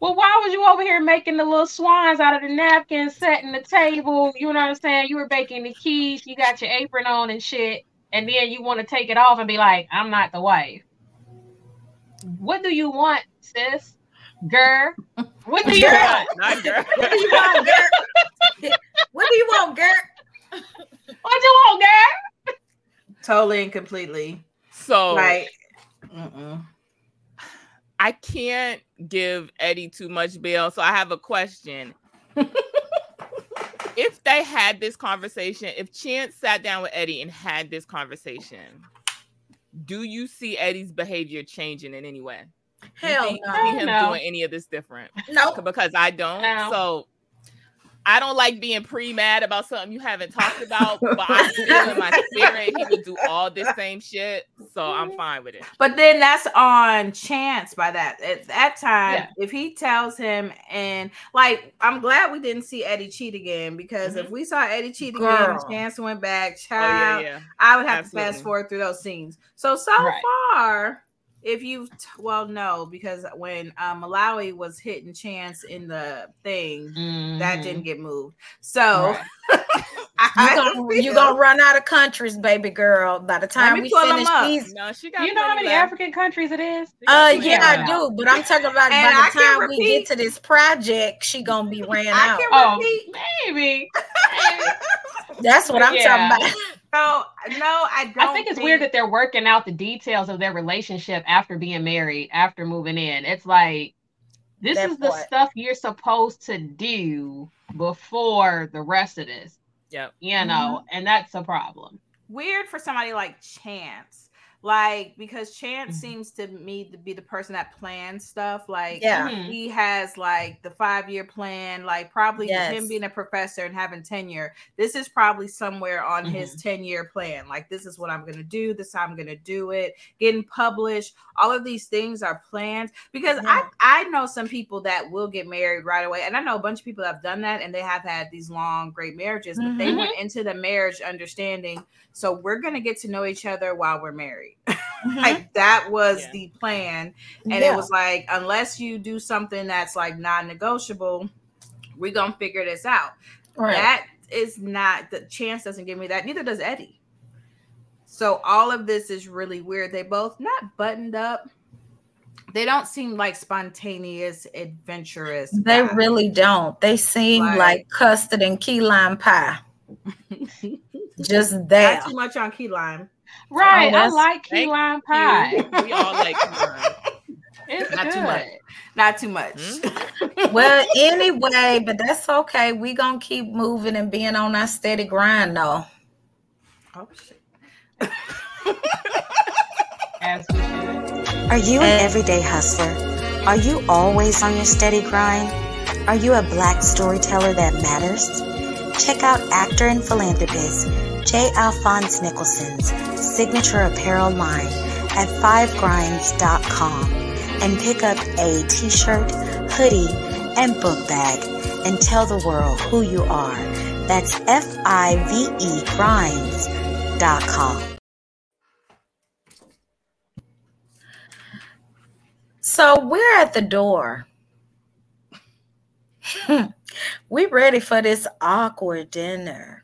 Well, why was you over here making the little swans out of the napkins, setting the table? You know what I'm saying? You were baking the quiche, you got your apron on and shit, and then you want to take it off and be like, I'm not the wife. What do you want, sis? Girl? What do you want? Not girl. What do you want, girl? what do you want, girl? What you want, girl? totally and completely So like mm-mm. I can't give Eddie too much bail. So I have a question. if they had this conversation, if Chance sat down with Eddie and had this conversation, do you see Eddie's behavior changing in any way? Do you Hell no. see him No. doing any of this different? Nope. Because I don't. No. So I don't like being pre-mad about something you haven't talked about, but I feel in my spirit he would do all this same shit. So I'm mm-hmm. fine with it. But then that's on chance by that. At that time, Yeah. if he tells him and like I'm glad we didn't see Eddie cheat again because if mm-hmm. we saw Eddie cheat again chance went back, Oh yeah, child, yeah. I would have to fast forward through those scenes. So so Right. far, if you well no, because when um, Malawi was hitting chance in the thing, that didn't get moved. So Right. I You gonna, you gonna run out of countries, baby girl. By the time we finish these, No, she got You know how many left. African countries it is? uh, yeah, I do. But I'm talking about And by the can time we get to this project, she gonna be ran I out. can Oh, repeat. maybe. That's what I'm Yeah. talking about. No, no, I don't. I think it's weird that they're working out the details of their relationship after being married, after moving in. It's like this That is the stuff you're supposed to do before the rest of this, Yep. you know, mm-hmm. and that's a problem. weird for somebody like Chance like because Chance Mhm. seems to me to be the person that plans stuff. Like Yeah. Mhm. he has like the five year plan, like probably Yes. him being a professor and having tenure. This is probably somewhere on his Mm-hmm. 10 year plan. Like, this is what I'm going to do, this is how I'm going to do it, getting published. All of these things are planned because I, I know some people that will get married right away. And I know a bunch of people that have done that and they have had these long, great marriages, but they Mhm. went into the marriage understanding. So we're going to get to know each other while we're married. like that was Yeah. the plan and Mm-hmm. Yeah. it was like unless you do something that's like non-negotiable we're gonna figure this out right. that is not the chance doesn't give me that neither does eddie so all of this is really weird they both not buttoned up they don't seem like spontaneous adventurous They guys. really don't. They seem Like- like, custard and key lime pie. Just that. not too much on key lime Right. I like key lime pie. We all like mine. It's not good. too much not too much Hmm? Well, anyway, but that's okay. We gonna keep moving and being on our steady grind though. oh shit As we should. Are you an everyday hustler? Are you always on your steady grind? Are you a black storyteller that matters? Check out actor and philanthropist J. Alphonse Nicholson's signature apparel line at fivegrinds.com and pick up a t-shirt, hoodie, and book bag and tell the world who you are. That's F-I-V-E grinds.com. So we're at the door. we ready for this awkward dinner.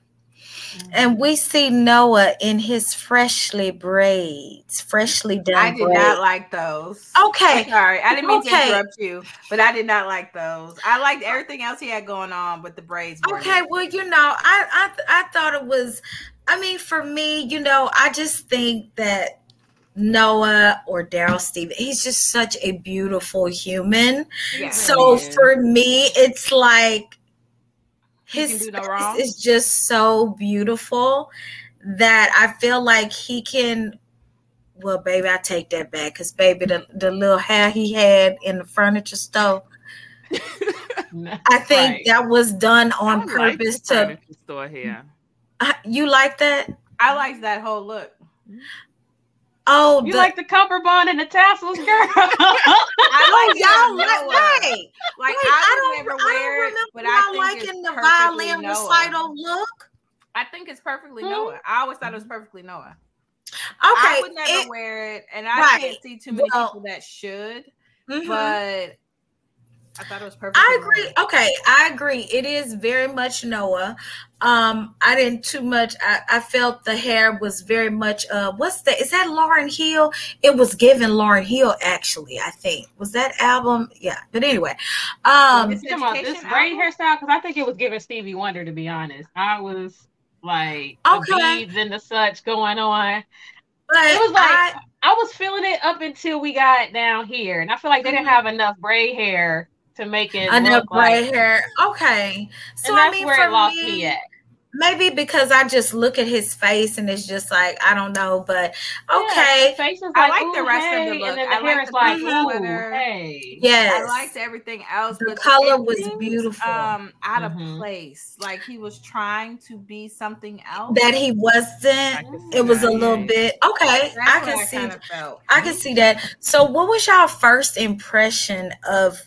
And we mm-hmm. see Noah in his freshly braids, freshly mm-hmm. done i did braids. not like those Okay. Sorry, I didn't mean to interrupt you, but I did not like those. I liked everything else he had going on, but the braids. Okay, well, you know, I I I thought it was. I mean, for me, you know, I just think that Noah or Darryl Steven, he's just such a beautiful human. Yeah. So for me, it's like his no is just so beautiful that I feel like he can. Well, baby, I take that back because baby, the, the little hair he had in the furniture store, I think Right. that was done I on like the purpose to. store here. Uh, You like that? I liked that whole look. Oh, You the, like the cummerbund and the tassels, girl? I oh, like y'all that like Noah. right. Like Wait, I would don't, never I wear don't it, remember but I think liking it's the violin Noah. recital look. I think it's perfectly Hmm? Noah. I always thought it was perfectly Noah. Okay, I would never it- wear it, and I right. can't see too many Well, people that should. mhm. But I thought it was perfectly. I agree. Noah. Okay, I agree. It is very much Noah. Um, I didn't too much. I, I felt the hair was very much. Uh, what's that? Is that Lauryn Hill? It was given Lauryn Hill. Actually, I think was that album. Yeah, but anyway, um, It's You talking about this Education braid album? hairstyle? Because I think it was giving Stevie Wonder, to be honest. I was like, Okay. the beads and the such going on. but It was like, I, I was feeling it up until we got down here. And I feel like they didn't have enough braid hair to make it enough look gray like, hair. Okay, so and I mean, where for it lost me, me at. maybe because I just look at his face and it's just like I don't know, but Yeah, okay, the face is I like, like the ooh, rest of the look. And then I hair like is the like, pink sweater. hey. yes, I liked everything else. The color was seemed, beautiful. Um, out of Mhm. place. Like he was trying to be something else. that he wasn't. It was a little yeah. bit okay. That's I can I see. kind. I can see that. So, what was your first impression of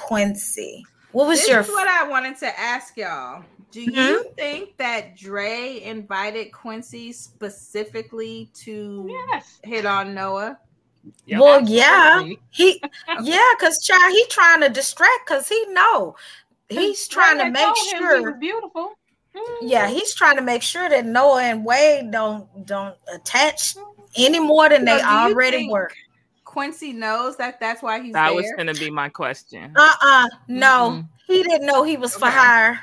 Quincy? What was this your? is what I wanted to ask y'all. Do Mm-hmm. you think that Dre invited Quincy specifically to Yes. hit on Noah? Yep. well, yeah, he, yeah, cause child, he trying to distract, cause he know he's trying to make told he sure. was beautiful. Mhm. Yeah, he's trying to make sure that Noah and Wade don't don't attach any more than So they already think were. Quincy knows that that's why he's That there. was gonna be my question. Uh uh no, Mm-mm. he didn't know he was for Okay. hire.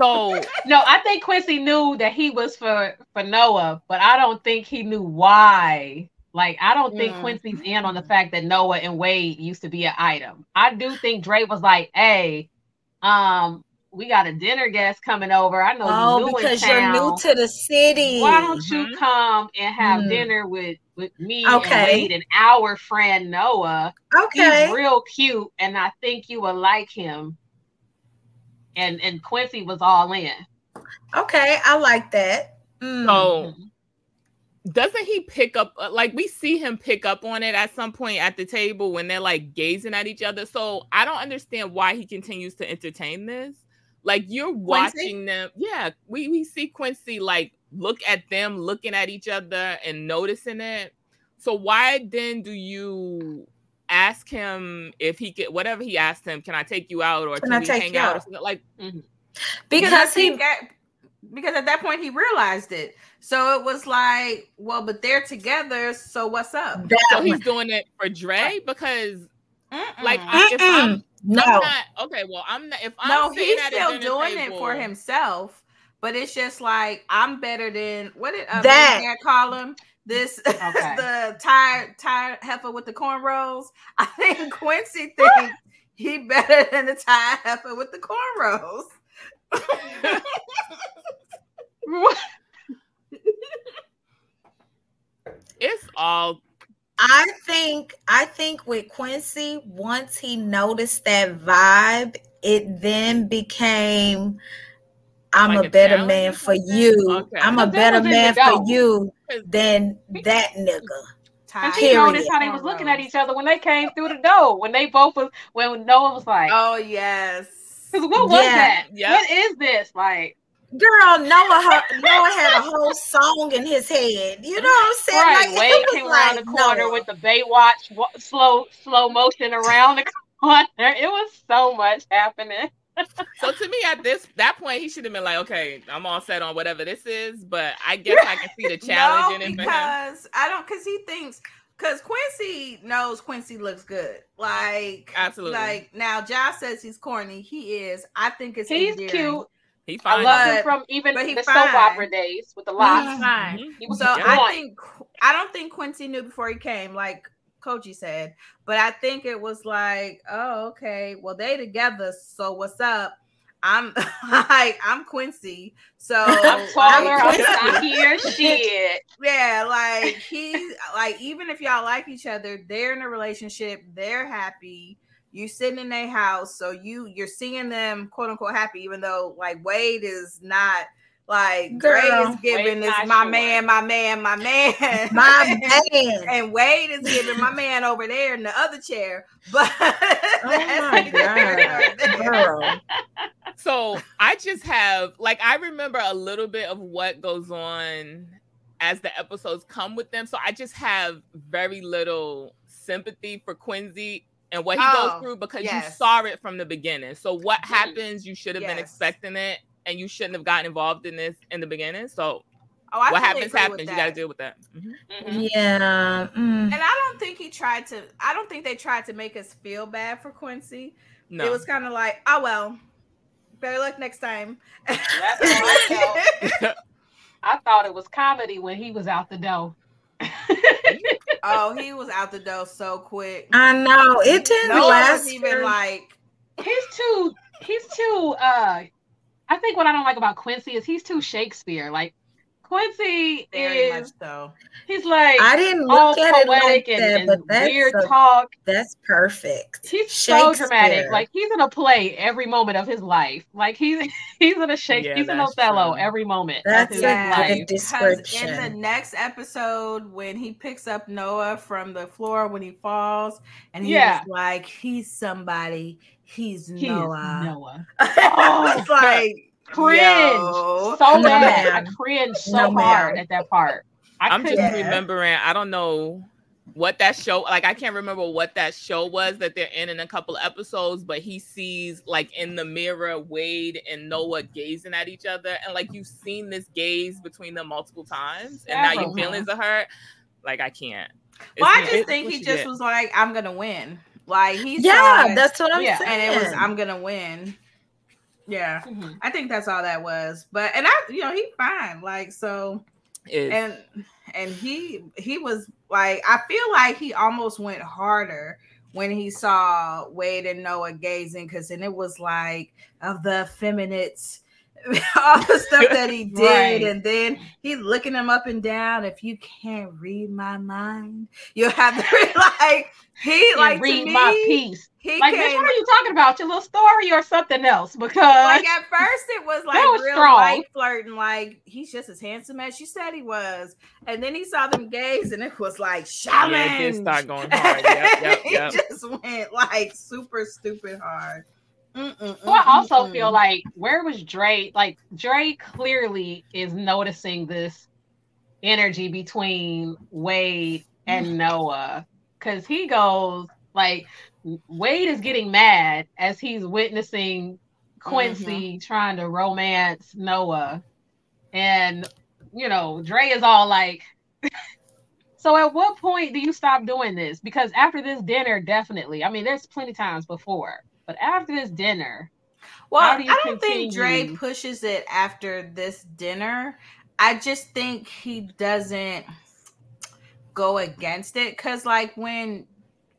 So No, I think Quincy knew that he was for for Noah, but I don't think he knew why. Like, I don't think Mm. Quincy's in on the fact that Noah and Wade used to be an item. I do think Dre was like, "Hey, um, we got a dinner guest coming over. I know Oh, you new because in you're new to the city. Why don't you Mhm. come and have Mm. dinner with with me Okay. and Wade and our friend Noah? Okay. He's real cute, and I think you will like him. And and Quincy was all in. Okay. I like that. Mm. So doesn't he pick up uh, like we see him pick up on it at some point at the table when they're like gazing at each other so i don't understand why he continues to entertain this like you're watching them yeah we, we see quincy like look at them looking at each other and noticing it so why then do you ask him if he could whatever he asked him can i take you out or Can can, I we take hang you out or out? something like mm-hmm. because I he think at, because at that point he realized it. So it was like, well, but they're together, so what's up? that so he's doing it for uh, Dre because Mm-mm. like I, if I'm no. I'm not okay. Well, I'm not. If I'm no, he's still dinner doing table, it for himself, but it's just like I'm better than what did uh, That- that call him? This the tired tired heifer with the cornrows. I think Quincy thinks he better than the tired heifer with the cornrows. It's all I think I think with Quincy, once he noticed that vibe, it then became I'm Like a a better man for something? you. Okay. I'm a better man for you than that nigga. And Tired she Period. noticed how they was looking at each other when they came through the door. When they both was when Noah was like, Oh yes. "Cause what was Yeah. that? Yep. What is this?" Like, Girl, Noah Noah had a whole song in his head. You know what I'm saying? right? Like, Wade it was came around like, the corner Noah. with the Baywatch wa- slow slow motion around the corner. It was so much happening. so to me at this that point he should have been like, okay, I'm all set on whatever this is, but I guess I can see the challenge no, in it for him. because I don't because he thinks because Quincy knows Quincy looks good. Like Absolutely. Like now Josh says he's corny. He is. I think it's He's endearing. cute. He I fine. love him from even the fine. soap opera days with the locks. He's fine. Mhm. He was So on I think I don't think Quincy knew before he came, like Kogi said, but I think it was like, oh, okay, well they together, so what's up? I'm like I'm Quincy, so I'm taller. I'm like, stockier. Shit. yeah, like he like even if y'all like each other, they're in a relationship, they're happy. You sitting in their house, so you you're seeing them quote unquote happy, even though like Wade is not like Gray Girl, is giving this my sure. man, my man, my man, My man. and Wade is giving my man over there in the other chair. But Oh my God. Girl. So I just have like I remember a little bit of what goes on as the episodes come with them. So I just have very little sympathy for Quincy and what he Oh, goes through because you saw it from the beginning. So what happens, you should have been expecting it and you shouldn't have gotten involved in this in the beginning. So Oh, I what happens happens. You got to deal with that. Mhm. Mhm. Yeah. mm. And I don't think he tried to. I don't think they tried to make us feel bad for Quincy. No. It was kind of like, oh well, better luck next time. That's how I felt. I thought it was comedy when he was out the door. Oh, he was out the door so quick. I know. It didn't No last. even for- like, he's too he's too uh I think what I don't like about Quincy is he's too Shakespeare. Like Quincy very much is so. he's like I didn't all look at it like that, and but that's weird a- talk. that's perfect. He's so dramatic. Like he's in a play every moment of his life. Like he's he's in a Shake Yeah, he's an Othello true. every moment That's of his a Yeah. good life. Because in the next episode, when he picks up Noah from the floor when he falls, and he's Yeah. like, he's somebody, he's He is Noah. Noah. Oh, I was like, Cringe yo. so No, bad. I ma'am. cringe so No, hard ma'am. at that part. I I'm just remembering. I don't know what that show. Like I can't remember what that show was that they're in in a couple of episodes. But he sees like in the mirror Wade and Noah gazing at each other, and like you've seen this gaze between them multiple times, and now your feelings are hurt. Like I can't. Well, I just it's think he just get. was like, I'm gonna win. Like he's yeah, saw that's what I'm Yeah, saying. and it was I'm gonna win. Yeah. Mhm. I think that's all that was. But and I you know, he fine. Like so and and he he was like I feel like he almost went harder when he saw Wade and Noah gazing, because then it was like of the effeminates all the stuff that he did, right. and then he's looking him up and down. If you can't read my mind, you'll have to read like he like read me, my piece. He like, came, bitch, what are you talking about? Your little story or something else? Because like at first it was like was real strong. light flirting, like he's just as handsome as she said he was, and then he saw them gays, and it was like challenge. Yeah, it did start going hard. Yep, yep, yep. he just went like super stupid hard. Mm-mm, Well, I also mm-mm. feel like where was Dre? Like Dre clearly is noticing this energy between Wade and Noah because he goes like Wade is getting mad as he's witnessing Quincy mm-hmm. trying to romance Noah, and you know Dre is all like. So at what point do you stop doing this? Because after this dinner, definitely. I mean, there's plenty times before, but after this dinner, Well, How I do you don't think Dre pushes it after this dinner. I just think he doesn't go against it because, like, when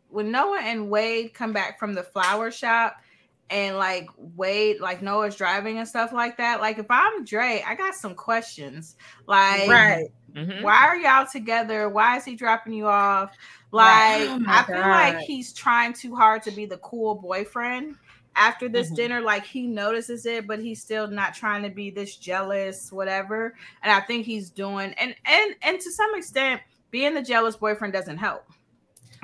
when Noah and Wade come back from the flower shop and like Wade, like Noah's driving and stuff like that. Like, if I'm Dre, I got some questions. Like, Right. Mhm. why are y'all together? Why is he dropping you off? Like, Oh I feel like he's trying too hard to be the cool boyfriend. After this Mhm. dinner, like he notices it, but he's still not trying to be this jealous, whatever. And I think he's doing and and and to some extent, being the jealous boyfriend doesn't help.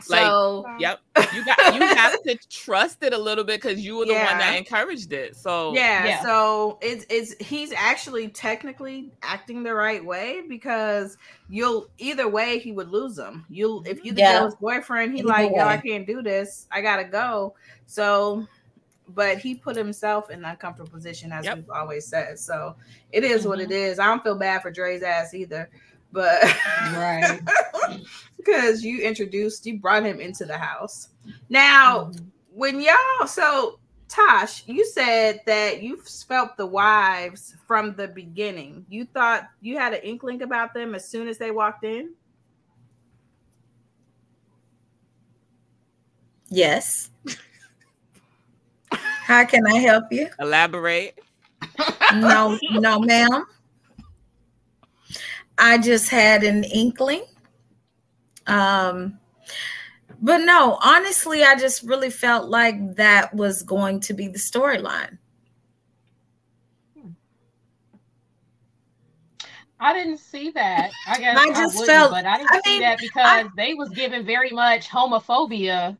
Like, So Yep. You got you have to trust it a little bit because you were the one that encouraged it. So yeah, Yeah. so it's it's he's actually technically acting the right way because you'll either way he would lose him. You'll if you the Yeah. jealous boyfriend, he Either like, yo, I can't do this. I gotta go. So but he put himself in an uncomfortable position as Yep. we've always said. So it is what it Mm-hmm. is. I don't feel bad for Dre's ass either. But Right. because you introduced you brought him into the house. Now Mm-hmm. when y'all so Tosh, you said that you felt the wives from the beginning. You thought you had an inkling about them as soon as they walked in. Yes. How can I help you? elaborate. No, no, ma'am. I just had an inkling. Um, but no, honestly, I just really felt like that was going to be the storyline. I didn't see that. I guess I I, just wouldn't, felt- but I didn't I see mean, that because they was giving very much homophobia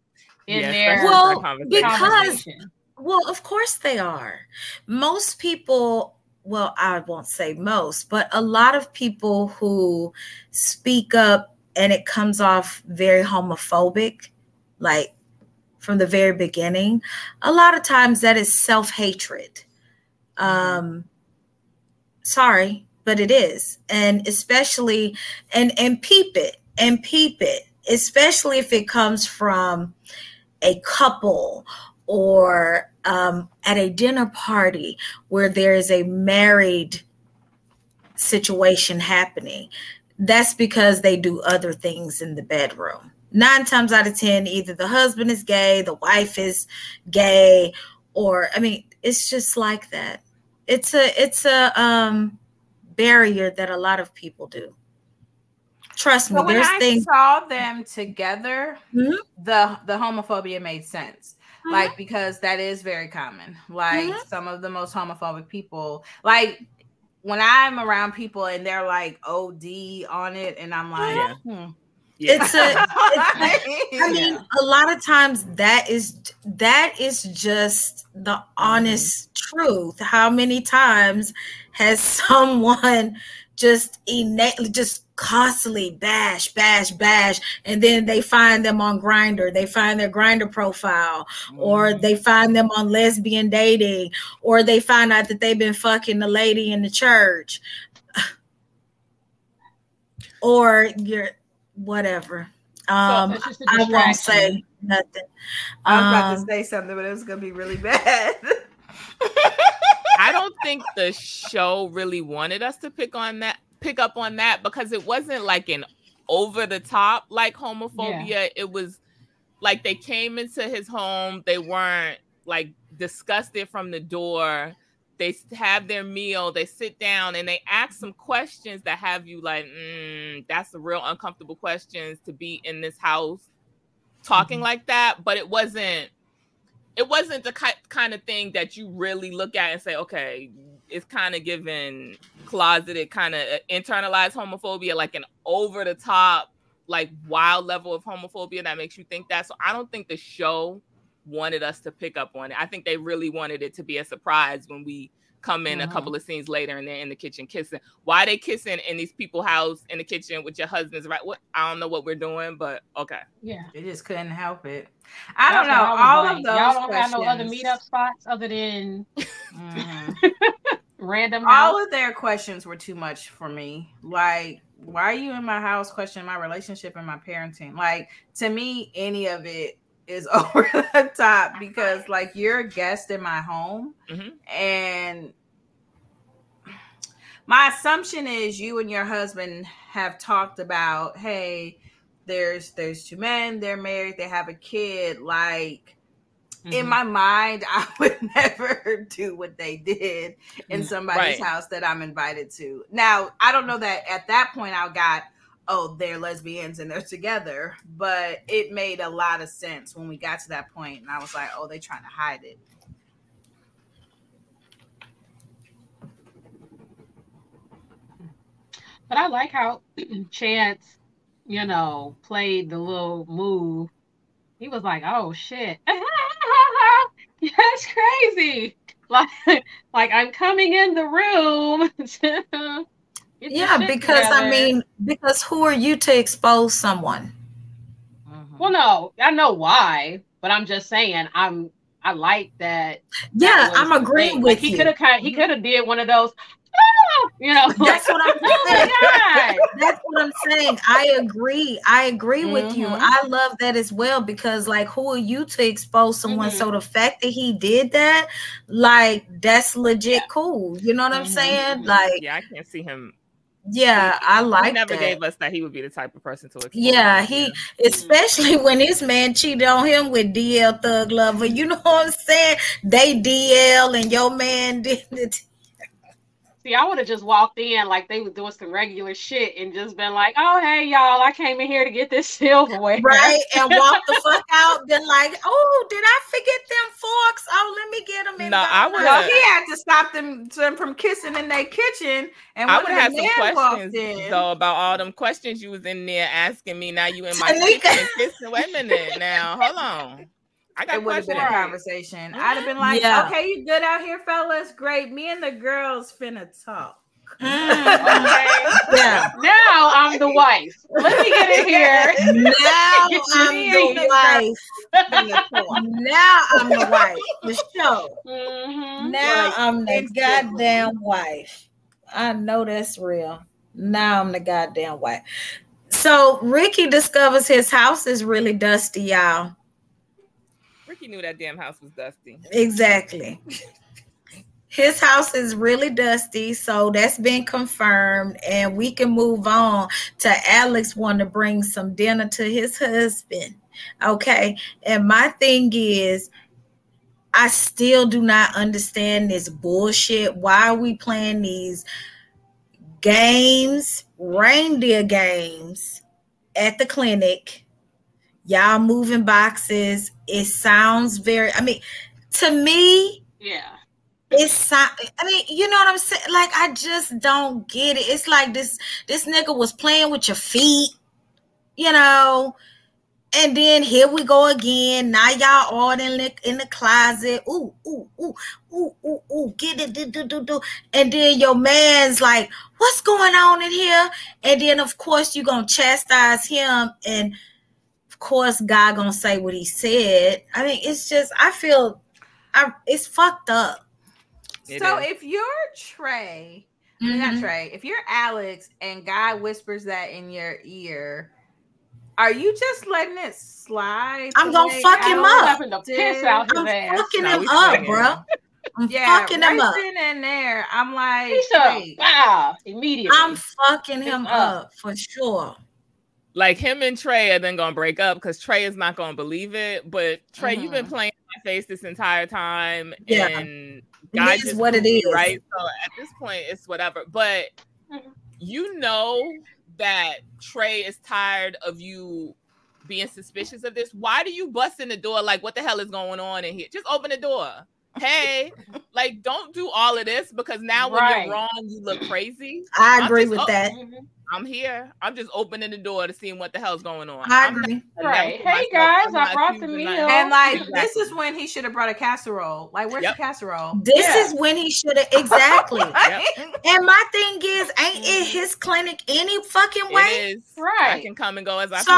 in Yes, their Well, because- Well, of course they are. Most people, well, I won't say most, but a lot of people who speak up and it comes off very homophobic, like from the very beginning, a lot of times that is self hatred. Um, sorry, but it is. And especially, and, and peep it, and peep it, especially if it comes from a couple or um, at a dinner party where there is a married situation happening, that's because they do other things in the bedroom. Nine times out of 10, either the husband is gay, the wife is gay, or I mean, it's just like that. It's a it's a um barrier that a lot of people do. Trust me, So when there's I things saw them together, Mhm. the the homophobia made sense. Mhm. Like because that is very common. Like Mhm. some of the most homophobic people, like when I'm around people and they're like OD on it, and I'm like, Yeah. hmm. Yeah. it's a I mean, a lot of times that is that is just the honest truth. How many times has someone just innately just constantly bash, bash, bash, and then they find them on Grindr, they find their Grindr profile, or they find them on lesbian dating, or they find out that they've been fucking the lady in the church, or you're whatever. Um, it's just a I won't say distraction. nothing. I was about Um, to say something, but it was gonna be really bad. I don't think the show really wanted us to pick on that, pick up on that because it wasn't like an over the top like homophobia. It was like they came into his home, they weren't like disgusted from the door. They have their meal, they sit down and they ask some questions that have you like, mm, that's the real uncomfortable questions to be in this house talking mm-hmm. like that. But it wasn't it wasn't the kind of thing that you really look at and say, okay, it's kind of given closeted, kind of uh, internalized homophobia, like an over the top, like wild level of homophobia that makes you think that. So I don't think the show wanted us to pick up on it. I think they really wanted it to be a surprise when we come in mm-hmm. a couple of scenes later and they're in the kitchen kissing. Why are they kissing in these people house in the kitchen with your husband's right? What I don't know what we're doing, but okay. Yeah. They just couldn't help it. I don't know. All like, of those y'all don't questions. have no other meetup spots other than mm-hmm. random. All of their questions were too much for me. Like, why are you in my house questioning my relationship and my parenting? Like, to me, any of it is over the top because like you're a guest in my home mm-hmm. and my assumption is you and your husband have talked about hey there's there's two men they're married they have a kid like mm-hmm. in my mind i would never do what they did in mm, somebody's right. house that i'm invited to now i don't know that at that point i got oh, they're lesbians and they're together. But it made a lot of sense when we got to that point, and I was like, oh, they're trying to hide it. But I like how Chance, you know, played the little move. He was like, "Oh shit, that's crazy!" Like, like I'm coming in the room yeah, because together. I mean, because who are you to expose someone? Mm-hmm. Well, no, I know why, but I'm just saying I'm I like that. Yeah, that I'm agreeing with like, he could have he could have did one of those. Ah, you know, that's what I'm saying. that's what I'm saying. I agree. I agree mm-hmm. with you. Mm-hmm. I love that as well because, like, who are you to expose someone? Mm-hmm. So the fact that he did that, like, that's legit yeah. cool. You know what I'm mm-hmm. saying? Mm-hmm. Like, yeah, I can't see him yeah, I like. He never that. gave us that he would be the type of person to. Yeah, he mm-hmm. especially when his man cheated on him with DL Thug Lover. You know what I'm saying? They DL and your man did. See, I would have just walked in like they was doing some regular shit and just been like, "Oh, hey, y'all, I came in here to get this silverware." Right, and walk the fuck out. Been like, "Oh, did I forget them forks? Oh, let me get them." In no, I would. Well, he had to stop them, them from kissing in their kitchen. And I would have some questions in, though about all them questions you was in there asking me. Now you in my kitchen kissing. Wait a minute, now hold on. I got it would have been a conversation. Mm-hmm. I'd have been like, yeah. okay, you good out here, fellas? Great. Me and the girls finna talk. Mm, okay. yeah. Now I'm the wife. Let me get in here. Now I'm the wife. now I'm the wife. The show. Mm-hmm. Now like, I'm the goddamn wife. I know that's real. Now I'm the goddamn wife. So Ricky discovers his house is really dusty, y'all. Ricky knew that damn house was dusty. Exactly. His house is really dusty, so that's been confirmed, and we can move on to Alex want to bring some dinner to his husband. Okay, and my thing is, I still do not understand this bullshit. Why are we playing these games, reindeer games, at the clinic? y'all moving boxes. It sounds very, I mean, to me, yeah. It's I mean, you know what I'm saying? Like, I just don't get it. It's like this this nigga was playing with your feet, you know. And then here we go again. Now y'all all in the in the closet. Ooh, ooh, ooh, ooh, ooh, ooh. Get it, do, do, do, do. And then your man's like, what's going on in here? And then of course you're gonna chastise him and course God gonna say what he said. I mean, it's just I feel I it's fucked up. It so is. if you're Trey, mm-hmm. not Trey, if you're Alex and God whispers that in your ear, are you just letting it slide? I'm gonna fuck him up. I'm ass. fucking no, him up, bro. I'm yeah, fucking right him up. in there, I'm like, wow, immediately. I'm fucking him up. up for sure. Like him and Trey are then gonna break up because Trey is not gonna believe it. But Trey, you've been Mhm. playing my face this entire time, Yeah. and It God is what it is. right? So at this point, it's whatever. But you know that Trey is tired of you being suspicious of this. Why do you bust in the door? Like, what the hell is going on in here? Just open the door. Hey, like, don't do all of this because now when Right. you're wrong, you look crazy. I I'm agree just- with oh, that. Mhm. I'm here. I'm just opening the door to see what the hell's going on. I agree. Right. Hey, myself- guys, I'm I brought the accusing meal. nothing. And like this is when he should have brought a casserole. Like, where's Yep. the casserole? This Yeah. is when he should have exactly. Yep. and my thing is, ain't it his clinic any fucking way? It is. I can come and go as I So,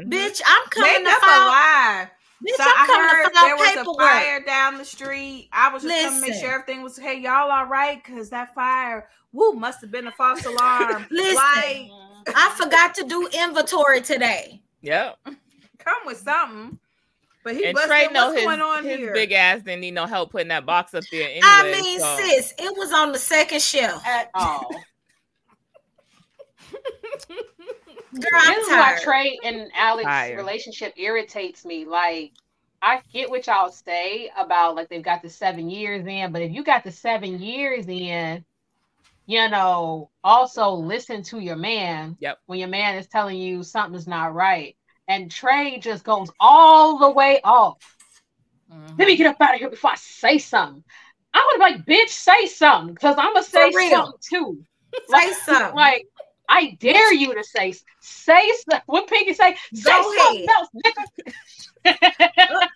please. Mhm. bitch, I'm coming Make to up a file. Lie. Bitch, So I'm I coming heard to file there was a fire down the street. I was just coming to make sure everything was hey, y'all all right? Cause that fire, woo, must have been a false alarm. Listen. like, I forgot to do inventory today. Yep. come with something. But he And busted. Trey know What's his, going on his here? big ass didn't need no help putting that box up there anyway. I mean, so- sis, it was on the second shelf. At all. Girl, I'm this is why. Trey and Alex's Tired. relationship irritates me. Like, I get what y'all say about like they've got the seven years in, but if you got the seven years in, you know, also listen to your man. Yep. When your man is telling you something's not right, and Trey just goes all the way off. Mhm. Let me get up out of here before I say something. I would like, bitch, say something because I'm gonna say something too. Say something. Like, I dare you to say say. What Pinky say? Say Go something ahead. else, nigga.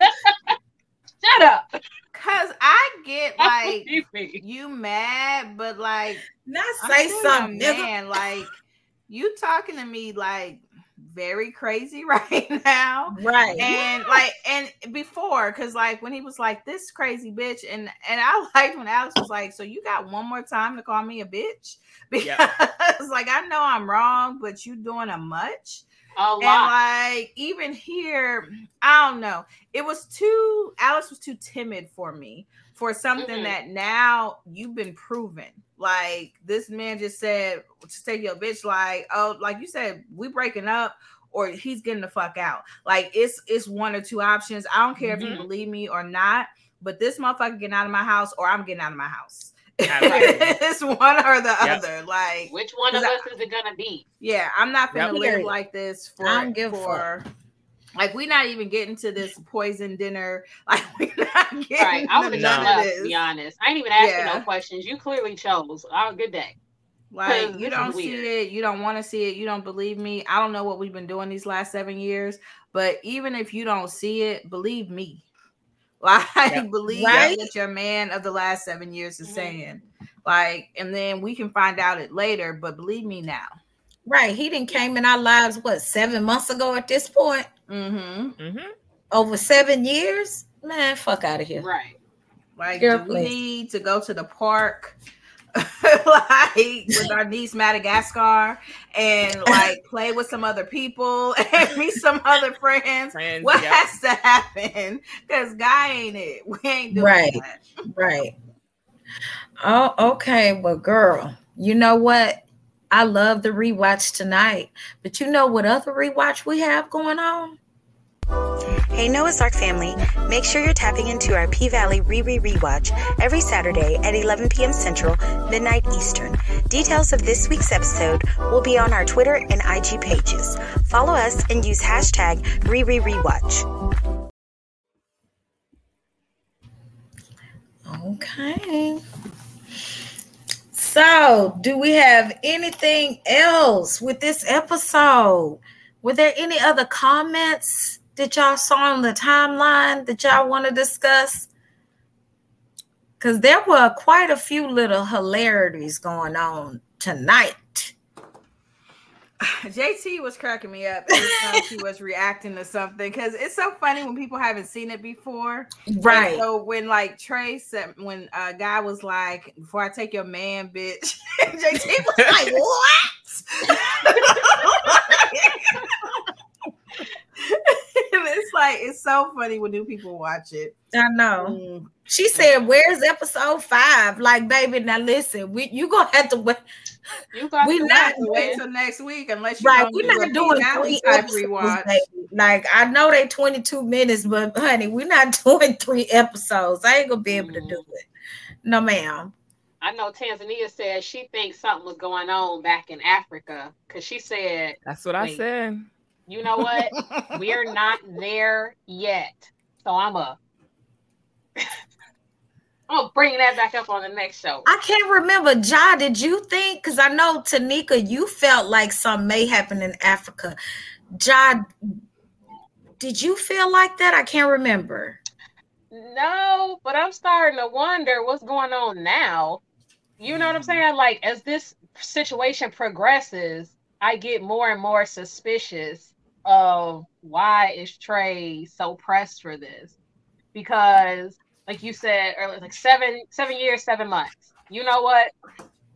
Shut up. Cause I get like You you mad, but like Not I'm say something, man. Like you talking to me like very crazy right now. Right. And like and before, cause like when he was like this crazy bitch, and and I liked when Alex was like, so you got one more time to call me a bitch because Yeah. like I know I'm wrong, but you doing a much. A And lot. like even here, I don't know. It was too Alex was too timid for me for something Mhm. that now you've been proven. Like this man just said, just take your bitch. Like oh, like you said, we breaking up or he's getting the fuck out. Like it's it's one or two options. I don't care if you Mhm. believe me or not, but this motherfucker getting out of my house or I'm getting out of my house. Absolutely. it's one or the Yep. other. Like Which one of Cause us is it gonna be? yeah, I'm not gonna Yep. live like this for I don't give a for like we're not even getting to this poison dinner. Like we're not getting Right. I would have No. done none that to be honest. I ain't even asking Yeah. no questions. You clearly chose. Oh, good day. Like you don't see weird. it, you don't want to see it, you don't believe me. I don't know what we've been doing these last seven years, but even if you don't see it, believe me. Like Yep. believe Right? what your man of the last seven years is Mhm. saying. Like, and then we can find out it later, but believe me now. Right. He didn't came in our lives what seven months ago at this point? Mm-hmm. Mhm. Over seven years? Man, fuck out of here. Right. Like, Girl, do we please. need to go to the park, like with our niece Madagascar, and like play with some other people and meet some other friends? Friends, What yep. has to happen? Because guy ain't it. We ain't doing Right. that. Right. Oh, okay. Well, girl, you know what? I love the rewatch tonight, but you know what other rewatch we have going on? Hey Noah's Arc family, make sure you're tapping into our P Valley Riri Rewatch every Saturday at 11 p.m. Central, midnight Eastern. Details of this week's episode will be on our Twitter and IG pages. Follow us and use hashtag Riri Rewatch. Okay. So, do we have anything else with this episode? Were there any other comments that y'all saw on the timeline that y'all want to discuss? Because there were quite a few little hilarities going on tonight. JT was cracking me up every time she was reacting to something because it's so funny when people haven't seen it before. And Right. so when like Trey said, when a uh, guy was like, "Before I take your man, bitch," JT was like, "What?" it's like like it's so funny when new people watch it. I know. Mm. She said, "Where's episode five? Like, baby, now listen, we you gonna have to wait. You got We to not wait. Wait till next week unless you Right, right, we're do not a doing finale three type episodes, rewatch. baby. Like, I know they 22 minutes, but honey, we're not doing three episodes. I ain't gonna be able to do mm-hmm. it. No, ma'am. I know Tanzania said she thinks something was going on back in Africa because she said, That's what I said. you know what? We're not there yet. So I'm a I'm gonna bring that back up on the next show. I can't remember. Jaa, did you think? Because I know Tanika, you felt like something may happen in Africa. Jaa, did you feel like that? I can't remember. No, but I'm starting to wonder what's going on now. You know what I'm saying? Like as this situation progresses, I get more and more suspicious of why is Trey so pressed for this? Because like you said earlier, like seven seven years, seven months. You know what?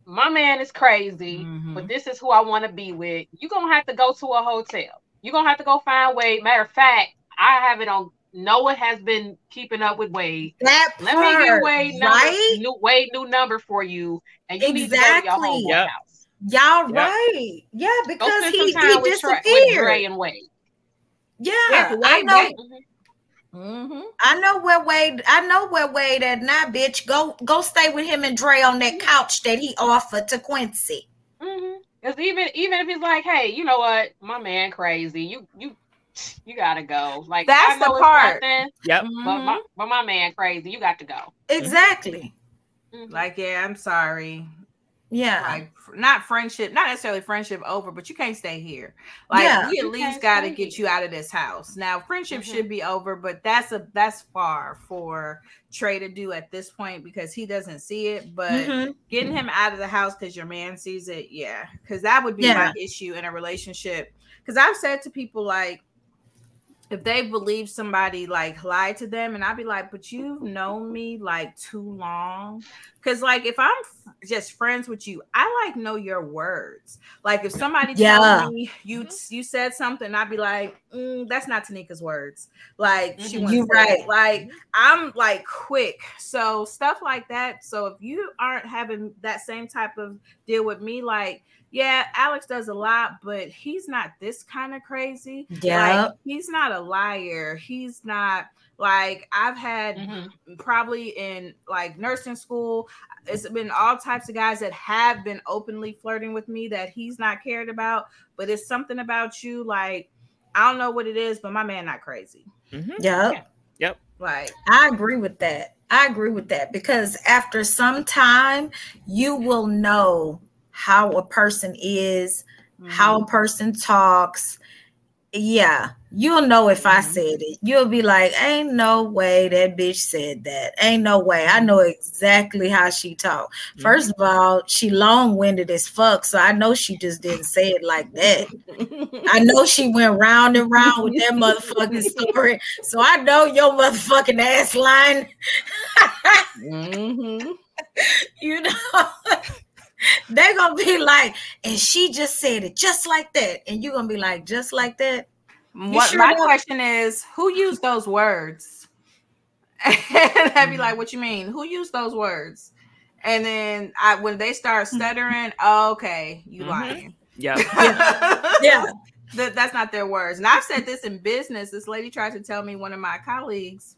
My man is crazy, Mhm. but this is who I want to be with. You're gonna have to go to a hotel. You're gonna have to go find Wade. Matter of fact, I have it on Noah has been keeping up with Wade. That Let me get Wade number, right? new Wade new number for you, and you need to go to Exactly. your homeboy Yep. house. Y'all Yep. right. Yeah, because he, he with, Trey, with disappeared. Dre and Wade. yeah, Yeah, I Wade- know. Wade- Mhm. Mhm. I know where Wade. I know where Wade at now, bitch. Go go stay with him and Dre on that couch that he offered to Quincy. Mhm. Because even even if he's like, hey, you know what, my man crazy, you you you gotta go. Like That's the it's part. nothing, Yep. but my but my man crazy, you got to go. Exactly. Mhm. Like, yeah, I'm sorry. Yeah. Like, not friendship, not necessarily friendship over, but you can't stay here. Like, Yeah. we at least got to get you out of this house. Now, friendship Mhm. should be over, but that's a that's far for Trey to do at this point because he doesn't see it. But Mhm. getting him out of the house because your man sees it, yeah, because that would be Yeah. my issue in a relationship. Because I've said to people like, if they believe somebody like lied to them, and I'd be like, but you've known me like too long. Because like if I'm f- just friends with you, I like know your words. Like if somebody Yeah. told me you you said something, I'd be like, "Mm, that's not Tanika's words. Like she Mhm. wouldn't You say it. right. Like I'm like quick. So stuff like that. So if you aren't having that same type of deal with me, like yeah, Alex does a lot, but he's not this kind of crazy. Yeah. Like, he's not a liar. He's not like I've had Mhm. probably in like nursing school. It's been all types of guys that have been openly flirting with me that he's not cared about, but it's something about you. Like I don't know what it is, but my man not crazy. Mhm. Yep. Yep. Like I agree with that. I agree with that because after some time, you will know how a person is, how a person talks. Yeah, you'll know if I Mhm. said it. You'll be like, "Ain't no way that bitch said that. Ain't no way." I know exactly how she talk. First of all, she long winded as fuck, so I know she just didn't say it like that. I know she went round and round with that motherfucking story. So I know your motherfucking ass line. Mhm. you know, they're gonna be like, and she just said it just like that. And you're gonna be like, just like that. What sure my don't? question is, who used those words? And I'd be Mm. like, "What you mean? Who used those words?" And then I, when they start Mm-hmm. stuttering, okay, you Mhm. lying. Yep. Yeah. That, that's not their words. And I've said this in business. This lady tried to tell me one of my colleagues,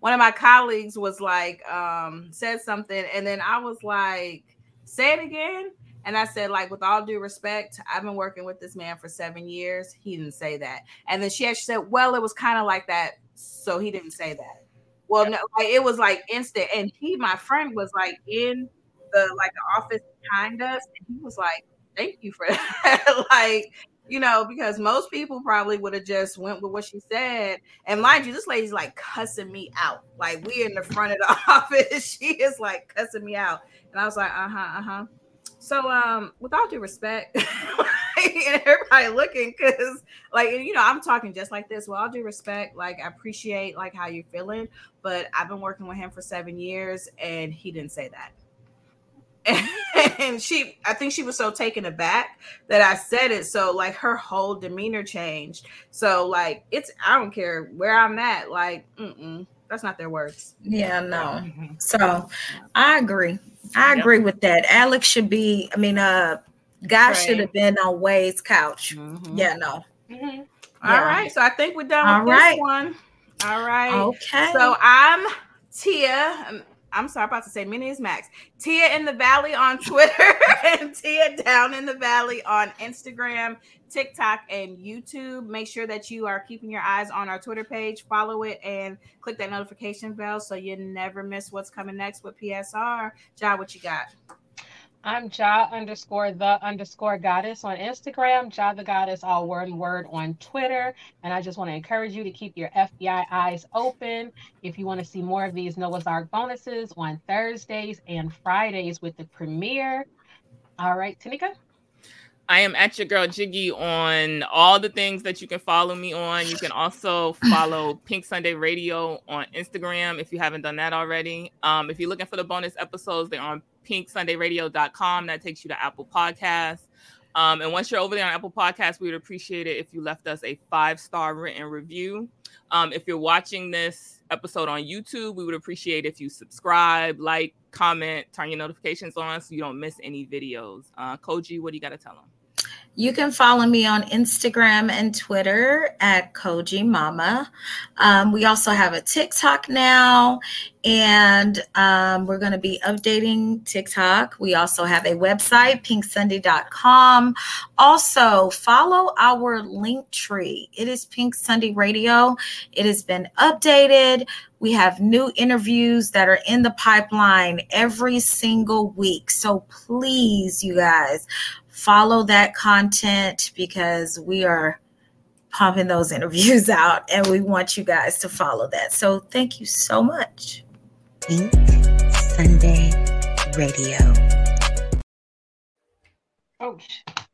one of my colleagues was like, um, said something, and then I was like, say it again. And I said, like, with all due respect, I've been working with this man for seven years. He didn't say that. And then she actually said, well, it was kind of like that. So he didn't say that. Well, no, like it was like instant. And he, my friend, was like in the like the office behind us, and he was like, "Thank you for that." like, you know, because most people probably would have just went with what she said. And mind you, this lady's like cussing me out. Like we in the front of the office, she is like cussing me out, and I was like, "Uh huh, uh huh." So, um, with all due respect, and everybody looking, because like you know, I'm talking just like this. With all due respect, like I appreciate like how you're feeling, but I've been working with him for seven years, and he didn't say that. and she, I think she was so taken aback that I said it. So like her whole demeanor changed. So like it's, I don't care where I'm at. Like, mm-mm, that's not their words. Yeah, no. So I agree. I Yep. agree with that. Alex should be, I mean, uh, guy Right. should have been on Wade's couch. Mhm. Yeah, no. Mhm. All Yeah. right. So I think we're done All with right. this one. All right. Okay. So I'm Tia. um, I'm sorry, I'm about to say Minnie is Max. Tia in the Valley on Twitter and Tia down in the Valley on Instagram, TikTok, and YouTube. Make sure that you are keeping your eyes on our Twitter page. Follow it and click that notification bell so you never miss what's coming next with PSR. Jaa, what you got? I'm Jaa underscore the underscore goddess on Instagram, Jaa the goddess, all word and word on Twitter. And I just want to encourage you to keep your FBI eyes open. If you want to see more of these Noah's Arc bonuses on Thursdays and Fridays with the premiere. All right, Tanika. I am at your girl Jiggy on all the things that you can follow me on. You can also follow Pink Sunday Radio on Instagram if you haven't done that already. Um, if you're looking for the bonus episodes, they're on pinksundayradio.com. That takes you to Apple Podcasts. Um, and once you're over there on Apple Podcasts, we would appreciate it if you left us a five star written review. Um, if you're watching this episode on YouTube, we would appreciate if you subscribe, like, comment, turn your notifications on so you don't miss any videos. Uh, Kogi, what do you got to tell them? You can follow me on Instagram and Twitter at Kogi Mama. Um, we also have a TikTok now, and um, we're going to be updating TikTok. We also have a website, pinksunday.com. Also, follow our link tree. It is Pink Sunday Radio. It has been updated. We have new interviews that are in the pipeline every single week. So please, you guys, follow that content because we are pumping those interviews out and we want you guys to follow that. So thank you so much. Pink Sunday Radio. Oh, sh-